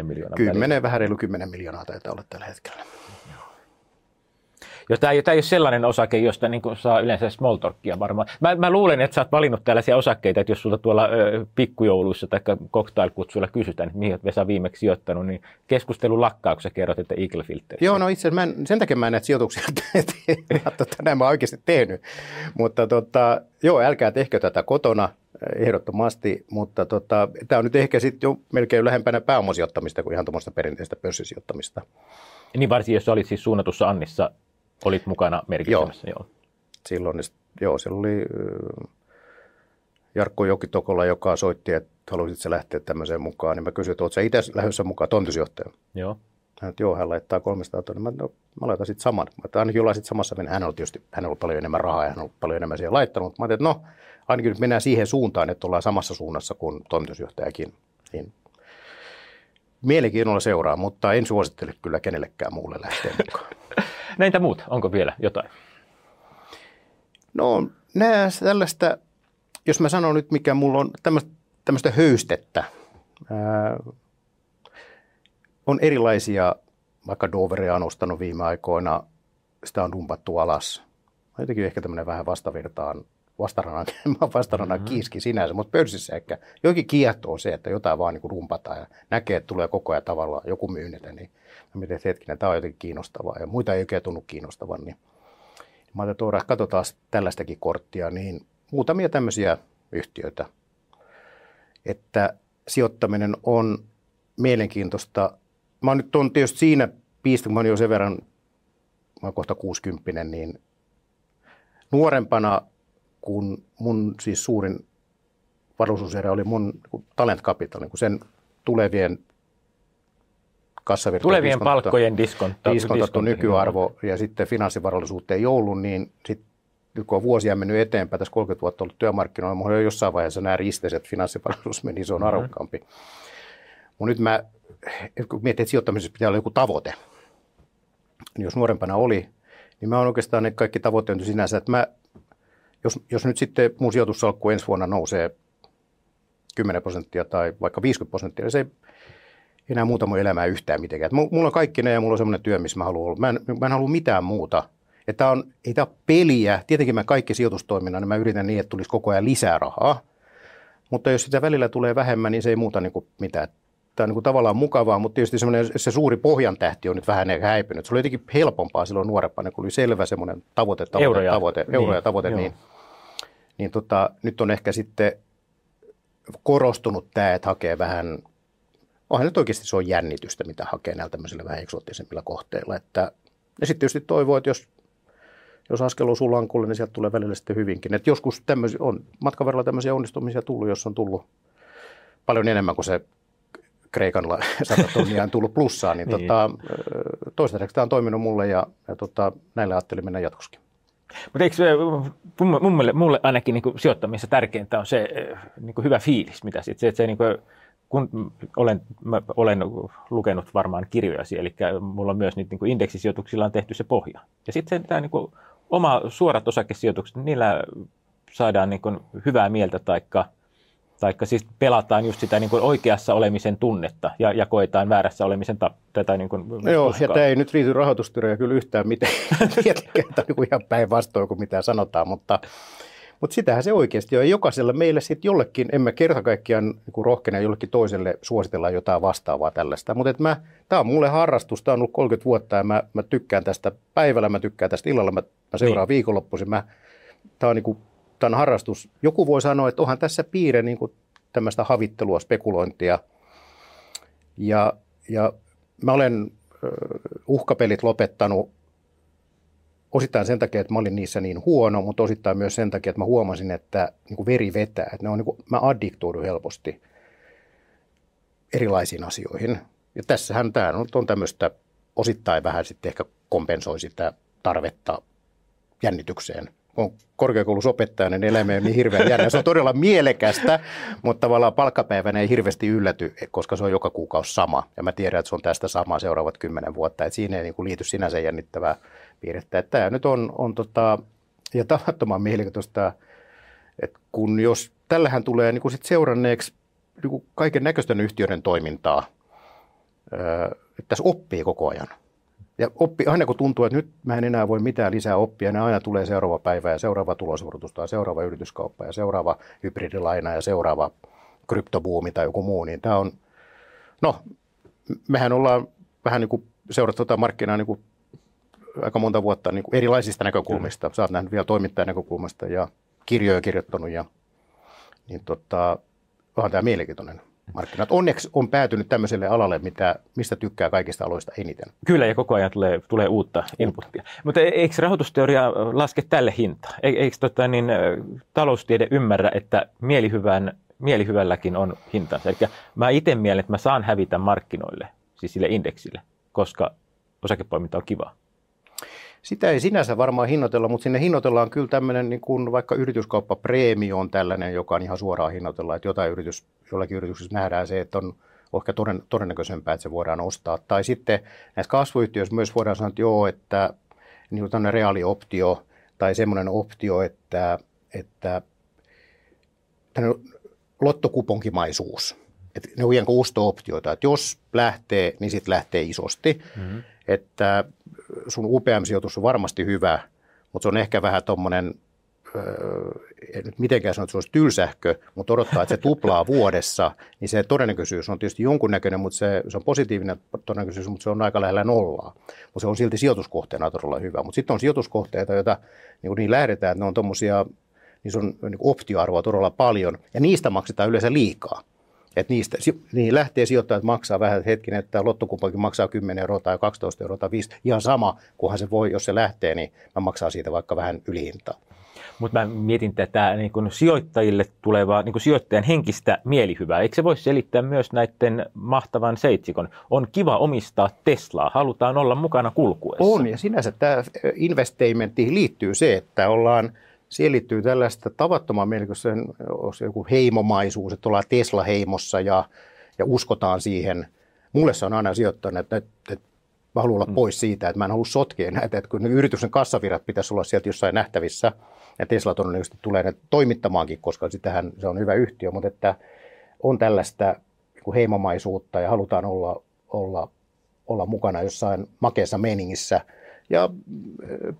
10-20 miljoonaa.
10, vähän reilu 10 miljoonaa taitaa olla tällä hetkellä.
Jos tämä, tämä ei ole sellainen osake, josta niin saa yleensä small talkia varmaan. Mä, mä, luulen, että sä oot valinnut tällaisia osakkeita, että jos sulta tuolla ö, pikkujouluissa tai cocktailkutsuilla kysytään, että mihin olet Vesa viimeksi sijoittanut, niin keskustelun lakkauksessa kerrot, että Eagle Filter.
Joo, no itse asiassa sen takia mä en näitä sijoituksia (laughs) tota, näin mä oon oikeasti tehnyt. Mutta tota, joo, älkää tehkö tätä kotona ehdottomasti, mutta tota, tämä on nyt ehkä sitten jo melkein lähempänä pääomasijoittamista kuin ihan tuommoista perinteistä pörssisijoittamista.
Niin varsin, jos olit siis suunnatussa Annissa Olit mukana merkitsemässä, joo. joo.
Silloin, joo, siellä oli Jarkko Jokitokola, joka soitti, että haluaisit se lähteä tämmöiseen mukaan. Niin mä kysyin, että oletko itse lähdössä mukaan tontisjohtaja?
Joo.
Hän, että joo, hän laittaa 300 tonnia. Mä, no, mä laitan sitten saman. Mä, että ainakin ollaan sitten samassa mennä. Hän on tietysti, hän on ollut paljon enemmän rahaa ja hän on ollut paljon enemmän siihen laittanut. Mä ajattelin, että no, ainakin nyt mennään siihen suuntaan, että ollaan samassa suunnassa kuin toimitusjohtajakin. Niin mielenkiinnolla seuraa, mutta en suosittele kyllä kenellekään muulle lähteä mukaan. (laughs)
Näitä muut, onko vielä jotain?
No nämä tällaista, jos mä sanon nyt mikä mulla on tämmöistä, tämmöistä höystettä. Ää, on erilaisia, vaikka Doveria on ostanut viime aikoina, sitä on dumpattu alas. Jotenkin ehkä tämmöinen vähän vastavirtaan vastarannan, (laughs) vastarannan mm-hmm. kiiski sinänsä, mutta pörssissä ehkä jokin kiehtoo se, että jotain vaan niin rumpataan ja näkee, että tulee koko ajan tavallaan joku myynnetä, niin että hetkinen, tämä on jotenkin kiinnostavaa ja muita ei oikein tunnu kiinnostavan, niin mä ajattelin, että katsotaan tällaistakin korttia, niin muutamia tämmöisiä yhtiöitä, että sijoittaminen on mielenkiintoista. Mä oon nyt on tietysti siinä piistä, kun mä oon jo sen verran, mä oon kohta 60, niin nuorempana kun mun siis suurin varallisuuserä oli mun talent capital, niin kun sen tulevien kassavirta.
Tulevien palkkojen diskontattu,
diskontattu nykyarvo ja sitten finanssivarallisuuteen joulun, niin sitten nyt kun on vuosia mennyt eteenpäin, tässä 30 vuotta ollut työmarkkinoilla, mulla on jossain vaiheessa nämä risteiset finanssivarallisuus meni, se on mm-hmm. arvokkaampi. Mutta nyt mä, kun mietin, että sijoittamisessa pitää olla joku tavoite, niin jos nuorempana oli, niin mä oon oikeastaan ne kaikki tavoitteet sinänsä, että mä jos, jos nyt sitten mun sijoitussalkku ensi vuonna nousee 10 prosenttia tai vaikka 50 prosenttia, niin se ei enää muuta mun elämää yhtään mitenkään. Mulla on kaikki ne ja mulla on semmoinen työ, missä mä haluan olla. Mä en, mä en halua mitään muuta. Että on, ei tämä peliä. Tietenkin mä kaikki sijoitustoiminnan, niin mä yritän niin, että tulisi koko ajan lisää rahaa. Mutta jos sitä välillä tulee vähemmän, niin se ei muuta niin kuin mitään. Tämä on niin kuin tavallaan mukavaa, mutta tietysti se suuri pohjan tähti on nyt vähän häipynyt. Se oli jotenkin helpompaa silloin nuorempana, kun oli selvä semmoinen tavoite, tavoite, euroja. tavoite, euroja, niin, tavoite, niin, niin tota, nyt on ehkä sitten korostunut tämä, että hakee vähän, onhan nyt oikeasti se on jännitystä, mitä hakee näillä tämmöisillä vähän eksoottisemmilla kohteilla. Että, ja sitten tietysti toivoo, että jos, jos askel osuu lankulle, niin sieltä tulee välillä sitten hyvinkin. Et joskus tämmöisiä on matkan varrella tämmöisiä onnistumisia tullut, jos on tullut paljon enemmän kuin se Kreikan 100 tonnia on tullut plussaan, niin, niin. Tota, toistaiseksi tämä on toiminut mulle ja, ja tota, näillä ajattelin mennä jatkoskin.
Mutta eikö mulle, mulle ainakin niin sijoittamisessa tärkeintä on se niin hyvä fiilis, mitä sit, se, että se niin kuin, kun olen, mä olen lukenut varmaan kirjojasi, eli mulla on myös niitä niin indeksisijoituksilla on tehty se pohja. Ja sitten tämä niin kuin, oma suorat osakesijoitukset, niillä saadaan niin kuin, hyvää mieltä taikka taikka siis pelataan just sitä niin kuin oikeassa olemisen tunnetta ja, ja koetaan väärässä olemisen ta, tätä niin kuin
Joo, tuskaa. ja tämä ei nyt riity rahoitustyöjä kyllä yhtään mitään, (laughs) tietenkään niin ihan päinvastoin kuin mitä sanotaan, mutta, mutta sitähän se oikeasti on. Jokaisella meillä sitten jollekin, emme kerta kaikkiaan niin rohkene jollekin toiselle suositella jotain vastaavaa tällaista, mutta mä, tämä on mulle harrastus, tämä on ollut 30 vuotta ja mä, mä tykkään tästä päivällä, mä tykkään tästä illalla, mä, mä seuraan niin. viikonloppuisin, mä, tämä on niin kuin tämän harrastus. Joku voi sanoa, että onhan tässä piirre niin kuin tämmöistä havittelua, spekulointia. Ja, ja mä olen uhkapelit lopettanut osittain sen takia, että mä olin niissä niin huono, mutta osittain myös sen takia, että mä huomasin, että niin kuin veri vetää. Että ne on niin kuin, mä addiktoidun helposti erilaisiin asioihin. Ja tässähän tämä on, on tämmöistä osittain vähän sitten ehkä kompensoi sitä tarvetta jännitykseen. On korkeakoulussa opettajana, niin elämä on niin hirveän jännä. Se on todella mielekästä, mutta tavallaan palkkapäivänä ei hirveästi ylläty, koska se on joka kuukausi sama. Ja mä tiedän, että se on tästä sama seuraavat kymmenen vuotta. Että siinä ei niin liity sinänsä jännittävää piirrettä. Että tämä nyt on, on tota, ja tavattoman mielenkiintoista, että kun jos tällähän tulee niin sit seuranneeksi niin kaiken näköisten yhtiöiden toimintaa, että tässä oppii koko ajan. Ja oppi, aina kun tuntuu, että nyt mä en enää voi mitään lisää oppia, niin aina tulee seuraava päivä ja seuraava tulosvuorotus tai seuraava yrityskauppa ja seuraava hybridilaina ja seuraava kryptobuumi tai joku muu. Niin tämä on, no, mehän ollaan vähän niin kuin seurattu tätä markkinaa niin kuin aika monta vuotta niin kuin erilaisista näkökulmista. Sä oot nähnyt vielä toimittajan näkökulmasta ja kirjoja kirjoittanut ja niin tota, onhan tämä mielenkiintoinen markkinat. Onneksi on päätynyt tämmöiselle alalle, mitä, mistä tykkää kaikista aloista eniten.
Kyllä, ja koko ajan tulee, tulee uutta inputtia. Mutta e-, eikö rahoitusteoria laske tälle hinta? E-, eikö tota, niin, taloustiede ymmärrä, että mielihyvän, mielihyvälläkin on hintansa? Eli mä itse mielen, että mä saan hävitä markkinoille, siis sille indeksille, koska osakepoiminta on kivaa.
Sitä ei sinänsä varmaan hinnoitella, mutta sinne hinnoitellaan kyllä tämmöinen, niin kuin vaikka yrityskauppapreemio on tällainen, joka on ihan suoraan hinnoitella, että jotain yritys, jollakin yrityksessä nähdään se, että on ehkä toden, todennäköisempää, että se voidaan ostaa. Tai sitten näissä kasvuyhtiöissä myös voidaan sanoa, että joo, että niin kuin tämmöinen reaalioptio tai semmoinen optio, että, että lottokuponkimaisuus, että ne on ihan osto-optioita, että jos lähtee, niin sitten lähtee isosti. Mm-hmm. Että sun UPM-sijoitus on varmasti hyvä, mutta se on ehkä vähän tuommoinen, en nyt mitenkään sano, että se olisi tylsähkö, mutta odottaa, että se tuplaa (laughs) vuodessa, niin se todennäköisyys on tietysti jonkunnäköinen, mutta se, se on positiivinen todennäköisyys, mutta se on aika lähellä nollaa. Mutta se on silti sijoituskohteena todella hyvä. Mutta sitten on sijoituskohteita, joita niin, niin lähdetään, että ne on tuommoisia, niin se on niin optioarvoa todella paljon, ja niistä maksetaan yleensä liikaa. Että niistä, niin lähtee sijoittajat maksaa vähän hetken, että lottokumpakin maksaa 10 euroa tai 12 euroa tai 5, ihan sama, kunhan se voi, jos se lähtee, niin mä maksaa siitä vaikka vähän ylihintaa.
Mutta mä mietin tätä niin kun sijoittajille tulevaa niin kun sijoittajan henkistä mielihyvää. Eikö se voisi selittää myös näiden mahtavan seitsikon? On kiva omistaa Teslaa, halutaan olla mukana kulkuessa.
On, ja sinänsä tämä investamentiin liittyy se, että ollaan – Siihen liittyy tällaista tavattoman mielenkiintoista joku heimomaisuus, että ollaan Tesla-heimossa ja, ja uskotaan siihen. Mulle se on aina sijoittanut, että, että, että mä haluan olla mm. pois siitä, että mä en halua sotkea näitä, että kun yrityksen kassavirrat pitäisi olla sieltä jossain nähtävissä, ja Tesla todennäköisesti tulee ne toimittamaankin, koska sitähän se on hyvä yhtiö, mutta että on tällaista niin heimomaisuutta ja halutaan olla, olla, olla mukana jossain makeassa meningissä, ja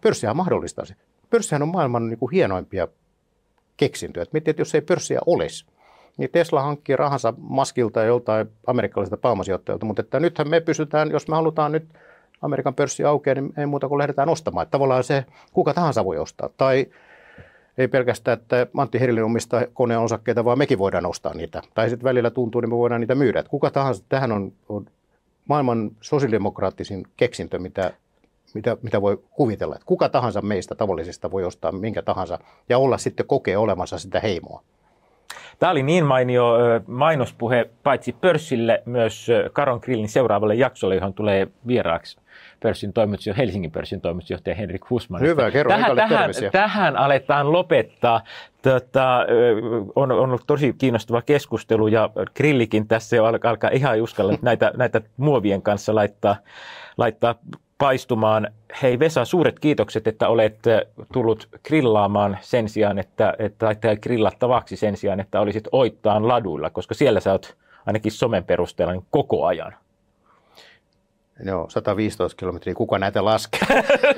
pörssihän mahdollistaa se pörssihän on maailman niin kuin hienoimpia keksintöjä. Että mietin, että jos ei pörssiä olisi, niin Tesla hankkii rahansa maskilta ja joltain amerikkalaisilta pääomasijoittajilta, mutta että nythän me pysytään, jos me halutaan nyt Amerikan pörssi aukeaa, niin ei muuta kuin lähdetään ostamaan. Että tavallaan se kuka tahansa voi ostaa. Tai ei pelkästään, että Antti Herilin omistaa koneen osakkeita, vaan mekin voidaan ostaa niitä. Tai sitten välillä tuntuu, niin me voidaan niitä myydä. Että kuka tahansa, tähän on, on maailman sosiaalidemokraattisin keksintö, mitä mitä, mitä voi kuvitella. Että kuka tahansa meistä tavallisista voi ostaa minkä tahansa ja olla sitten kokee olemassa sitä heimoa.
Tämä oli niin mainio mainospuhe paitsi pörssille myös Karon Grillin seuraavalle jaksolle, johon tulee vieraaksi pörssin toimitusjohtaja, Helsingin pörssin toimitusjohtaja Henrik Husman.
Hyvä, kerro
tähän, tähän, tähän aletaan lopettaa. Tota, on, on ollut tosi kiinnostava keskustelu ja Grillikin tässä jo alkaa ihan uskalla (laughs) näitä, näitä muovien kanssa laittaa, laittaa paistumaan. Hei Vesa, suuret kiitokset, että olet eh, tullut grillaamaan sen sijaan, että, että tai grillattavaksi sen sijaan, että olisit oittaan laduilla, koska siellä sä oot ainakin somen perusteella niin koko ajan.
Joo, 115 kilometriä, kuka näitä laskee?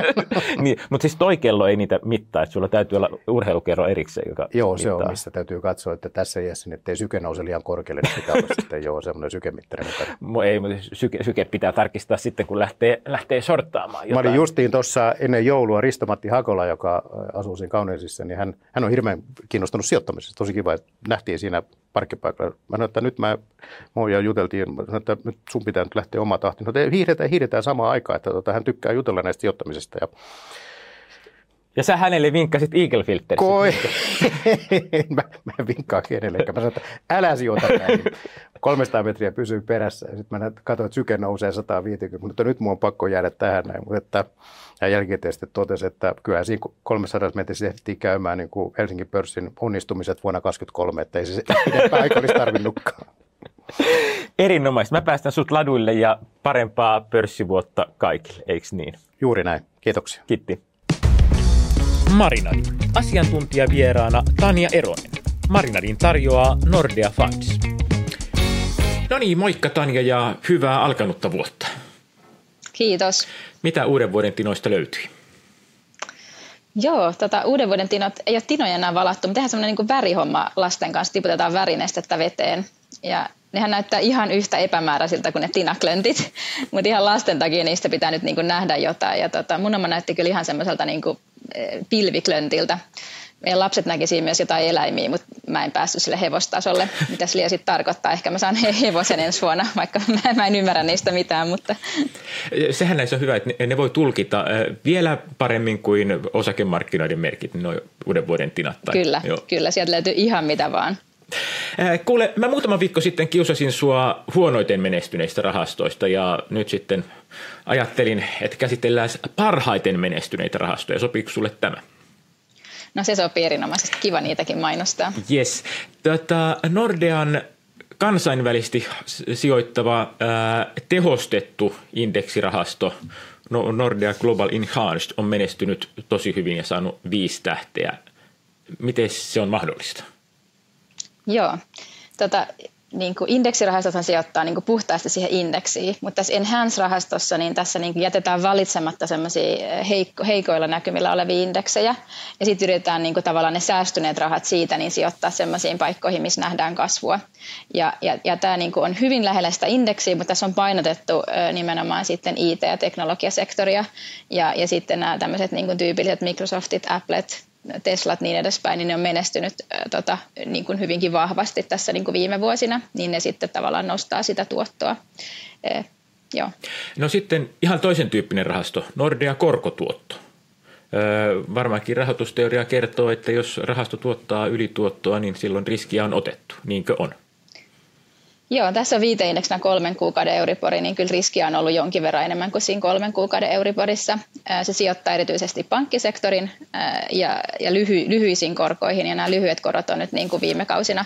(laughs)
niin, mutta siis toi kello ei niitä mittaa, että sulla täytyy olla urheilukerro erikseen, joka
Joo,
mittaa.
se on, missä täytyy katsoa, että tässä iässä, ettei syke nouse liian korkealle, niin pitää olla (laughs) sitten joo, semmoinen sykemittari
mukana. Ei, mutta syke, syke, pitää tarkistaa sitten, kun lähtee, lähtee sorttaamaan
jotain. Mä olin justiin tuossa ennen joulua Risto-Matti Hakola, joka asuu siinä Kauneisissa, niin hän, hän on hirveän kiinnostunut sijoittamisesta. Tosi kiva, että nähtiin siinä parkkipaikalla. Mä sanoin, että nyt mä, mä ja juteltiin, mä sanoin, että nyt sun pitää nyt lähteä omaa tahtiin. No hiihdetään, hiihdetään samaan aikaan, että tota, hän tykkää jutella näistä sijoittamisesta. Ja
Ja sä hänelle vinkkasit Eagle Filter.
Koi. (laughs) mä, mä en vinkkaa kenellekään. Mä sanoin, että älä sijoita näin. 300 metriä pysyy perässä. Ja sitten mä katsoin, että syke nousee 150, mutta nyt mun on pakko jäädä tähän näin. Mutta että, ja jälkikäteen sitten totesi, että kyllä siinä 300 metrissä ehtii käymään niin kuin Helsingin pörssin onnistumiset vuonna 2023, että ei se (laughs) pidempään aika olisi tarvinnutkaan.
Erinomaisesti. Mä päästän sut laduille ja parempaa pörssivuotta kaikille, eikö niin?
Juuri näin. Kiitoksia.
Kiitti. Marinadi. Asiantuntijavieraana Tanja Eronen. Marinadin tarjoaa Nordea Funds. No niin, moikka Tanja ja hyvää alkanutta vuotta.
Kiitos.
Mitä uuden vuoden tinoista löytyi?
Joo, tota, uuden vuoden tinot ei ole tinoja enää valattu, mutta tehdään semmoinen niin värihomma lasten kanssa, tiputetaan värinestettä veteen. Ja nehän näyttää ihan yhtä epämääräisiltä kuin ne tinaklöntit, (laughs) mutta ihan lasten takia niistä pitää nyt niin kuin nähdä jotain. Ja tota, mun oma näytti kyllä ihan semmoiselta niin kuin pilviklöntiltä. Meidän lapset näki siinä myös jotain eläimiä, mutta mä en päässyt sille hevostasolle. Mitä se sitten tarkoittaa? Ehkä mä saan hevosen ensi vuonna, vaikka (laughs) mä en ymmärrä niistä mitään. Mutta...
Sehän näissä on hyvä, että ne voi tulkita eh, vielä paremmin kuin osakemarkkinoiden merkit, noin uuden vuoden tinat.
Kyllä, Joo. kyllä, sieltä löytyy ihan mitä vaan.
Kuule, mä muutama viikko sitten kiusasin sua huonoiten menestyneistä rahastoista ja nyt sitten ajattelin, että käsitellään parhaiten menestyneitä rahastoja. Sopiiko sulle tämä?
No se sopii erinomaisesti. Kiva niitäkin mainostaa.
Yes. Tota, Nordean kansainvälisesti sijoittava ää, tehostettu indeksirahasto no, Nordea Global Enhanced on menestynyt tosi hyvin ja saanut viisi tähteä. Miten se on mahdollista?
Joo. Tota, niin kuin indeksirahastothan sijoittaa niin kuin puhtaasti siihen indeksiin, mutta tässä Enhance-rahastossa niin tässä niin kuin jätetään valitsematta sellaisia heikko, heikoilla näkymillä olevia indeksejä ja sitten yritetään niin kuin tavallaan ne säästyneet rahat siitä niin sijoittaa sellaisiin paikkoihin, missä nähdään kasvua. Ja, ja, ja tämä niin kuin on hyvin lähellä sitä indeksiä, mutta tässä on painotettu nimenomaan sitten IT- ja teknologiasektoria ja, ja sitten nämä tämmöiset niin kuin tyypilliset Microsoftit, Applet, Teslat niin edespäin, niin ne on menestynyt äh, tota, niin kuin hyvinkin vahvasti tässä niin kuin viime vuosina, niin ne sitten tavallaan nostaa sitä tuottoa. E, joo.
No sitten ihan toisen tyyppinen rahasto, Nordea korkotuotto. Öö, varmaankin rahoitusteoria kertoo, että jos rahasto tuottaa ylituottoa, niin silloin riskiä on otettu. Niinkö on?
Joo, tässä viiteindeksinä kolmen kuukauden Euribori, niin kyllä riskiä on ollut jonkin verran enemmän kuin siinä kolmen kuukauden Euriborissa. Se sijoittaa erityisesti pankkisektorin ja, ja lyhy, lyhyisiin korkoihin, ja nämä lyhyet korot on nyt niin kuin viime kausina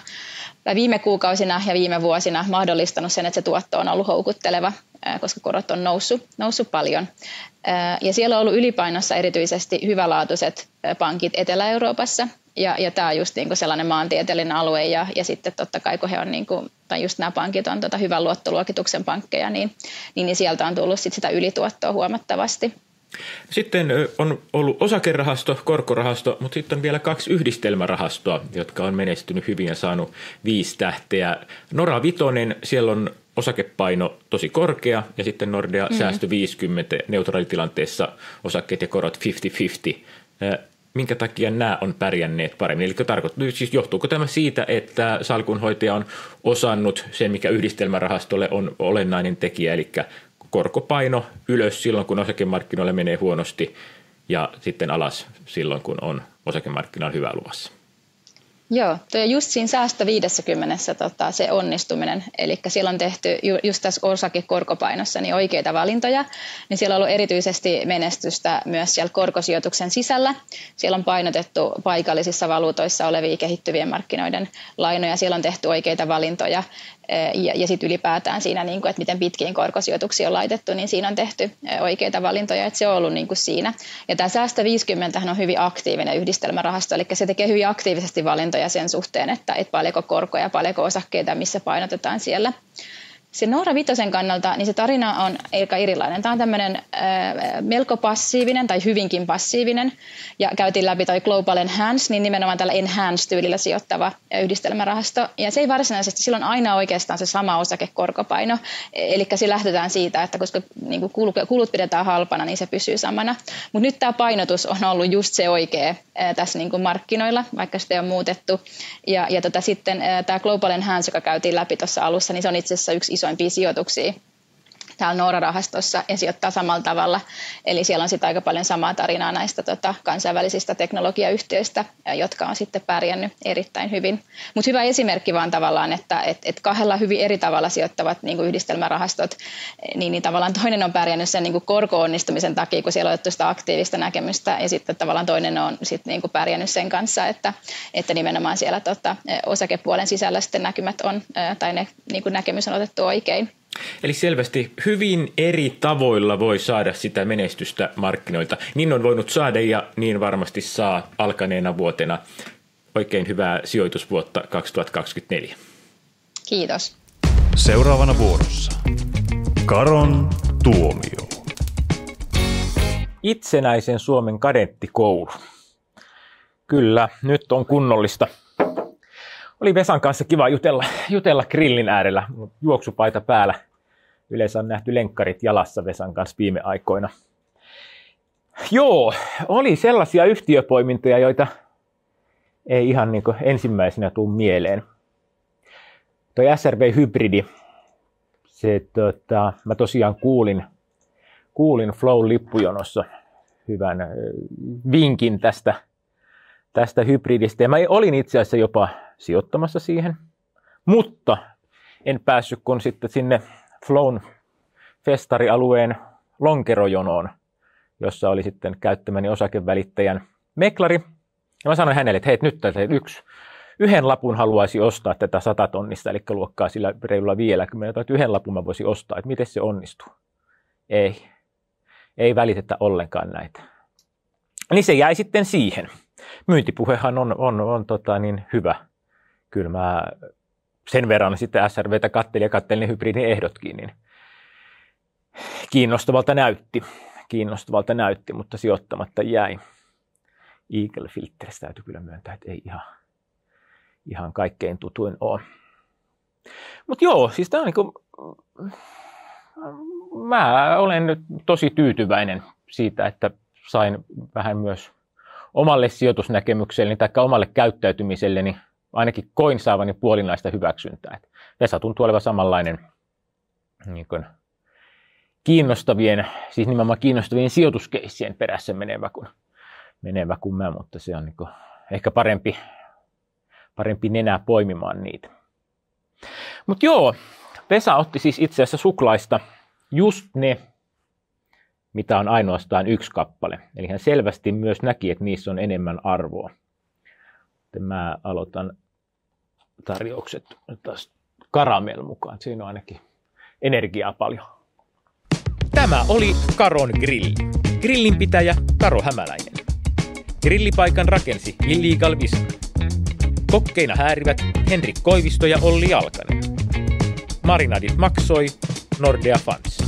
tai viime kuukausina ja viime vuosina mahdollistanut sen, että se tuotto on ollut houkutteleva, koska korot on noussut, noussut paljon. Ja siellä on ollut ylipainossa erityisesti hyvälaatuiset pankit Etelä-Euroopassa, ja, ja tämä on just niinku sellainen maantieteellinen alue ja, ja sitten totta kai kun he on, niinku, tai just nämä pankit on tota hyvän luottoluokituksen pankkeja, niin, niin, niin sieltä on tullut sit sitä ylituottoa huomattavasti.
Sitten on ollut osakerahasto, korkorahasto, mutta sitten on vielä kaksi yhdistelmärahastoa, jotka on menestynyt hyvin ja saanut viisi tähteä. Nora Vitonen, siellä on osakepaino tosi korkea ja sitten Nordea mm. säästö 50 neutraalitilanteessa osakkeet ja korot 50-50 minkä takia nämä on pärjänneet paremmin. Eli tarkoittaa, siis johtuuko tämä siitä, että salkunhoitaja on osannut sen, mikä yhdistelmärahastolle on olennainen tekijä, eli korkopaino ylös silloin, kun osakemarkkinoille menee huonosti ja sitten alas silloin, kun on osakemarkkinoilla hyvä luvassa.
Joo, tuo just siinä säästö 50 tota, se onnistuminen, eli siellä on tehty ju, just tässä osakekorkopainossa niin oikeita valintoja, niin siellä on ollut erityisesti menestystä myös siellä korkosijoituksen sisällä. Siellä on painotettu paikallisissa valuutoissa olevia kehittyvien markkinoiden lainoja, siellä on tehty oikeita valintoja ja, ja sitten ylipäätään siinä, niin kuin, että miten pitkiin korkosijoituksiin on laitettu, niin siinä on tehty oikeita valintoja, että se on ollut niin kuin siinä. Ja tämä Säästö 50 on hyvin aktiivinen yhdistelmärahasto, eli se tekee hyvin aktiivisesti valintoja sen suhteen, että, että paljonko korkoja, paljonko osakkeita, missä painotetaan siellä se Noora Vitosen kannalta, niin se tarina on aika erilainen. Tämä on tämmöinen äh, melko passiivinen tai hyvinkin passiivinen. Ja käytiin läpi toi Global Enhance, niin nimenomaan tällä Enhance-tyylillä sijoittava yhdistelmärahasto. Ja se ei varsinaisesti, silloin aina oikeastaan se sama osakekorkopaino. Eli se lähtetään siitä, että koska niin kulut pidetään halpana, niin se pysyy samana. Mutta nyt tämä painotus on ollut just se oikea äh, tässä niin markkinoilla, vaikka sitä on muutettu. Ja, ja tota, sitten äh, tämä Global Enhance, joka käytiin läpi tuossa alussa, niin se on itse asiassa yksi iso isoimpia sijoituksia täällä Noora-rahastossa ja sijoittaa samalla tavalla. Eli siellä on sitten aika paljon samaa tarinaa näistä tota, kansainvälisistä teknologiayhtiöistä, jotka on sitten pärjännyt erittäin hyvin. Mutta hyvä esimerkki vaan tavallaan, että et, et kahdella hyvin eri tavalla sijoittavat niin kuin yhdistelmärahastot, niin, niin tavallaan toinen on pärjännyt sen niin kuin korko-onnistumisen takia, kun siellä on otettu sitä aktiivista näkemystä, ja sitten tavallaan toinen on sitten niin kuin pärjännyt sen kanssa, että, että nimenomaan siellä tota, osakepuolen sisällä sitten näkymät on, tai ne niin kuin näkemys on otettu oikein.
Eli selvästi hyvin eri tavoilla voi saada sitä menestystä markkinoilta. Niin on voinut saada ja niin varmasti saa alkaneena vuotena. Oikein hyvää sijoitusvuotta 2024.
Kiitos.
Seuraavana vuorossa. Karon tuomio.
Itsenäisen Suomen kadettikoulu. Kyllä, nyt on kunnollista oli Vesan kanssa kiva jutella, jutella grillin äärellä, juoksupaita päällä. Yleensä on nähty lenkkarit jalassa Vesan kanssa viime aikoina. Joo, oli sellaisia yhtiöpoimintoja, joita ei ihan niin ensimmäisenä tule mieleen. Toi SRV-hybridi, se, tota, mä tosiaan kuulin, kuulin Flow-lippujonossa hyvän vinkin tästä, tästä hybridistä. Ja mä olin itse asiassa jopa sijoittamassa siihen, mutta en päässyt kun sitten sinne Flown festarialueen lonkerojonoon, jossa oli sitten käyttämäni osakevälittäjän meklari. Ja mä sanoin hänelle, että hei, nyt tätä yksi, yhden lapun haluaisi ostaa tätä satatonnista, eli luokkaa sillä reilulla vielä, että yhden lapun mä voisin ostaa, että miten se onnistuu. Ei, ei välitetä ollenkaan näitä. Niin se jäi sitten siihen. Myyntipuhehan on, on, on tota niin hyvä kyllä mä sen verran sitten SRVtä kattelin ja kattelin ne hybridin ehdotkin, niin kiinnostavalta näytti. Kiinnostavalta näytti, mutta sijoittamatta jäi. Eagle Filteristä täytyy kyllä myöntää, että ei ihan, ihan kaikkein tutuin ole. Mutta joo, siis tämä on niin kuin, mä olen nyt tosi tyytyväinen siitä, että sain vähän myös omalle sijoitusnäkemykselleni tai omalle käyttäytymiselleni ainakin koin saavani puolinaista hyväksyntää. Vesa tuntuu olevan samanlainen niin kuin, kiinnostavien, siis nimenomaan kiinnostavien sijoituskeissien perässä menevä kuin, menevä kuin mä, mutta se on niin kuin, ehkä parempi, parempi nenää poimimaan niitä. Mutta joo, Vesa otti siis itse asiassa suklaista just ne, mitä on ainoastaan yksi kappale. Eli hän selvästi myös näki, että niissä on enemmän arvoa. Mä aloitan tarjoukset taas karamel mukaan. Siinä on ainakin energiaa paljon.
Tämä oli Karon Grilli. Grillinpitäjä Karo Hämäläinen. Grillipaikan rakensi Illegal Vision. Kokkeina häärivät Henrik Koivisto ja Olli Alkanen. Marinadit maksoi Nordea Fans.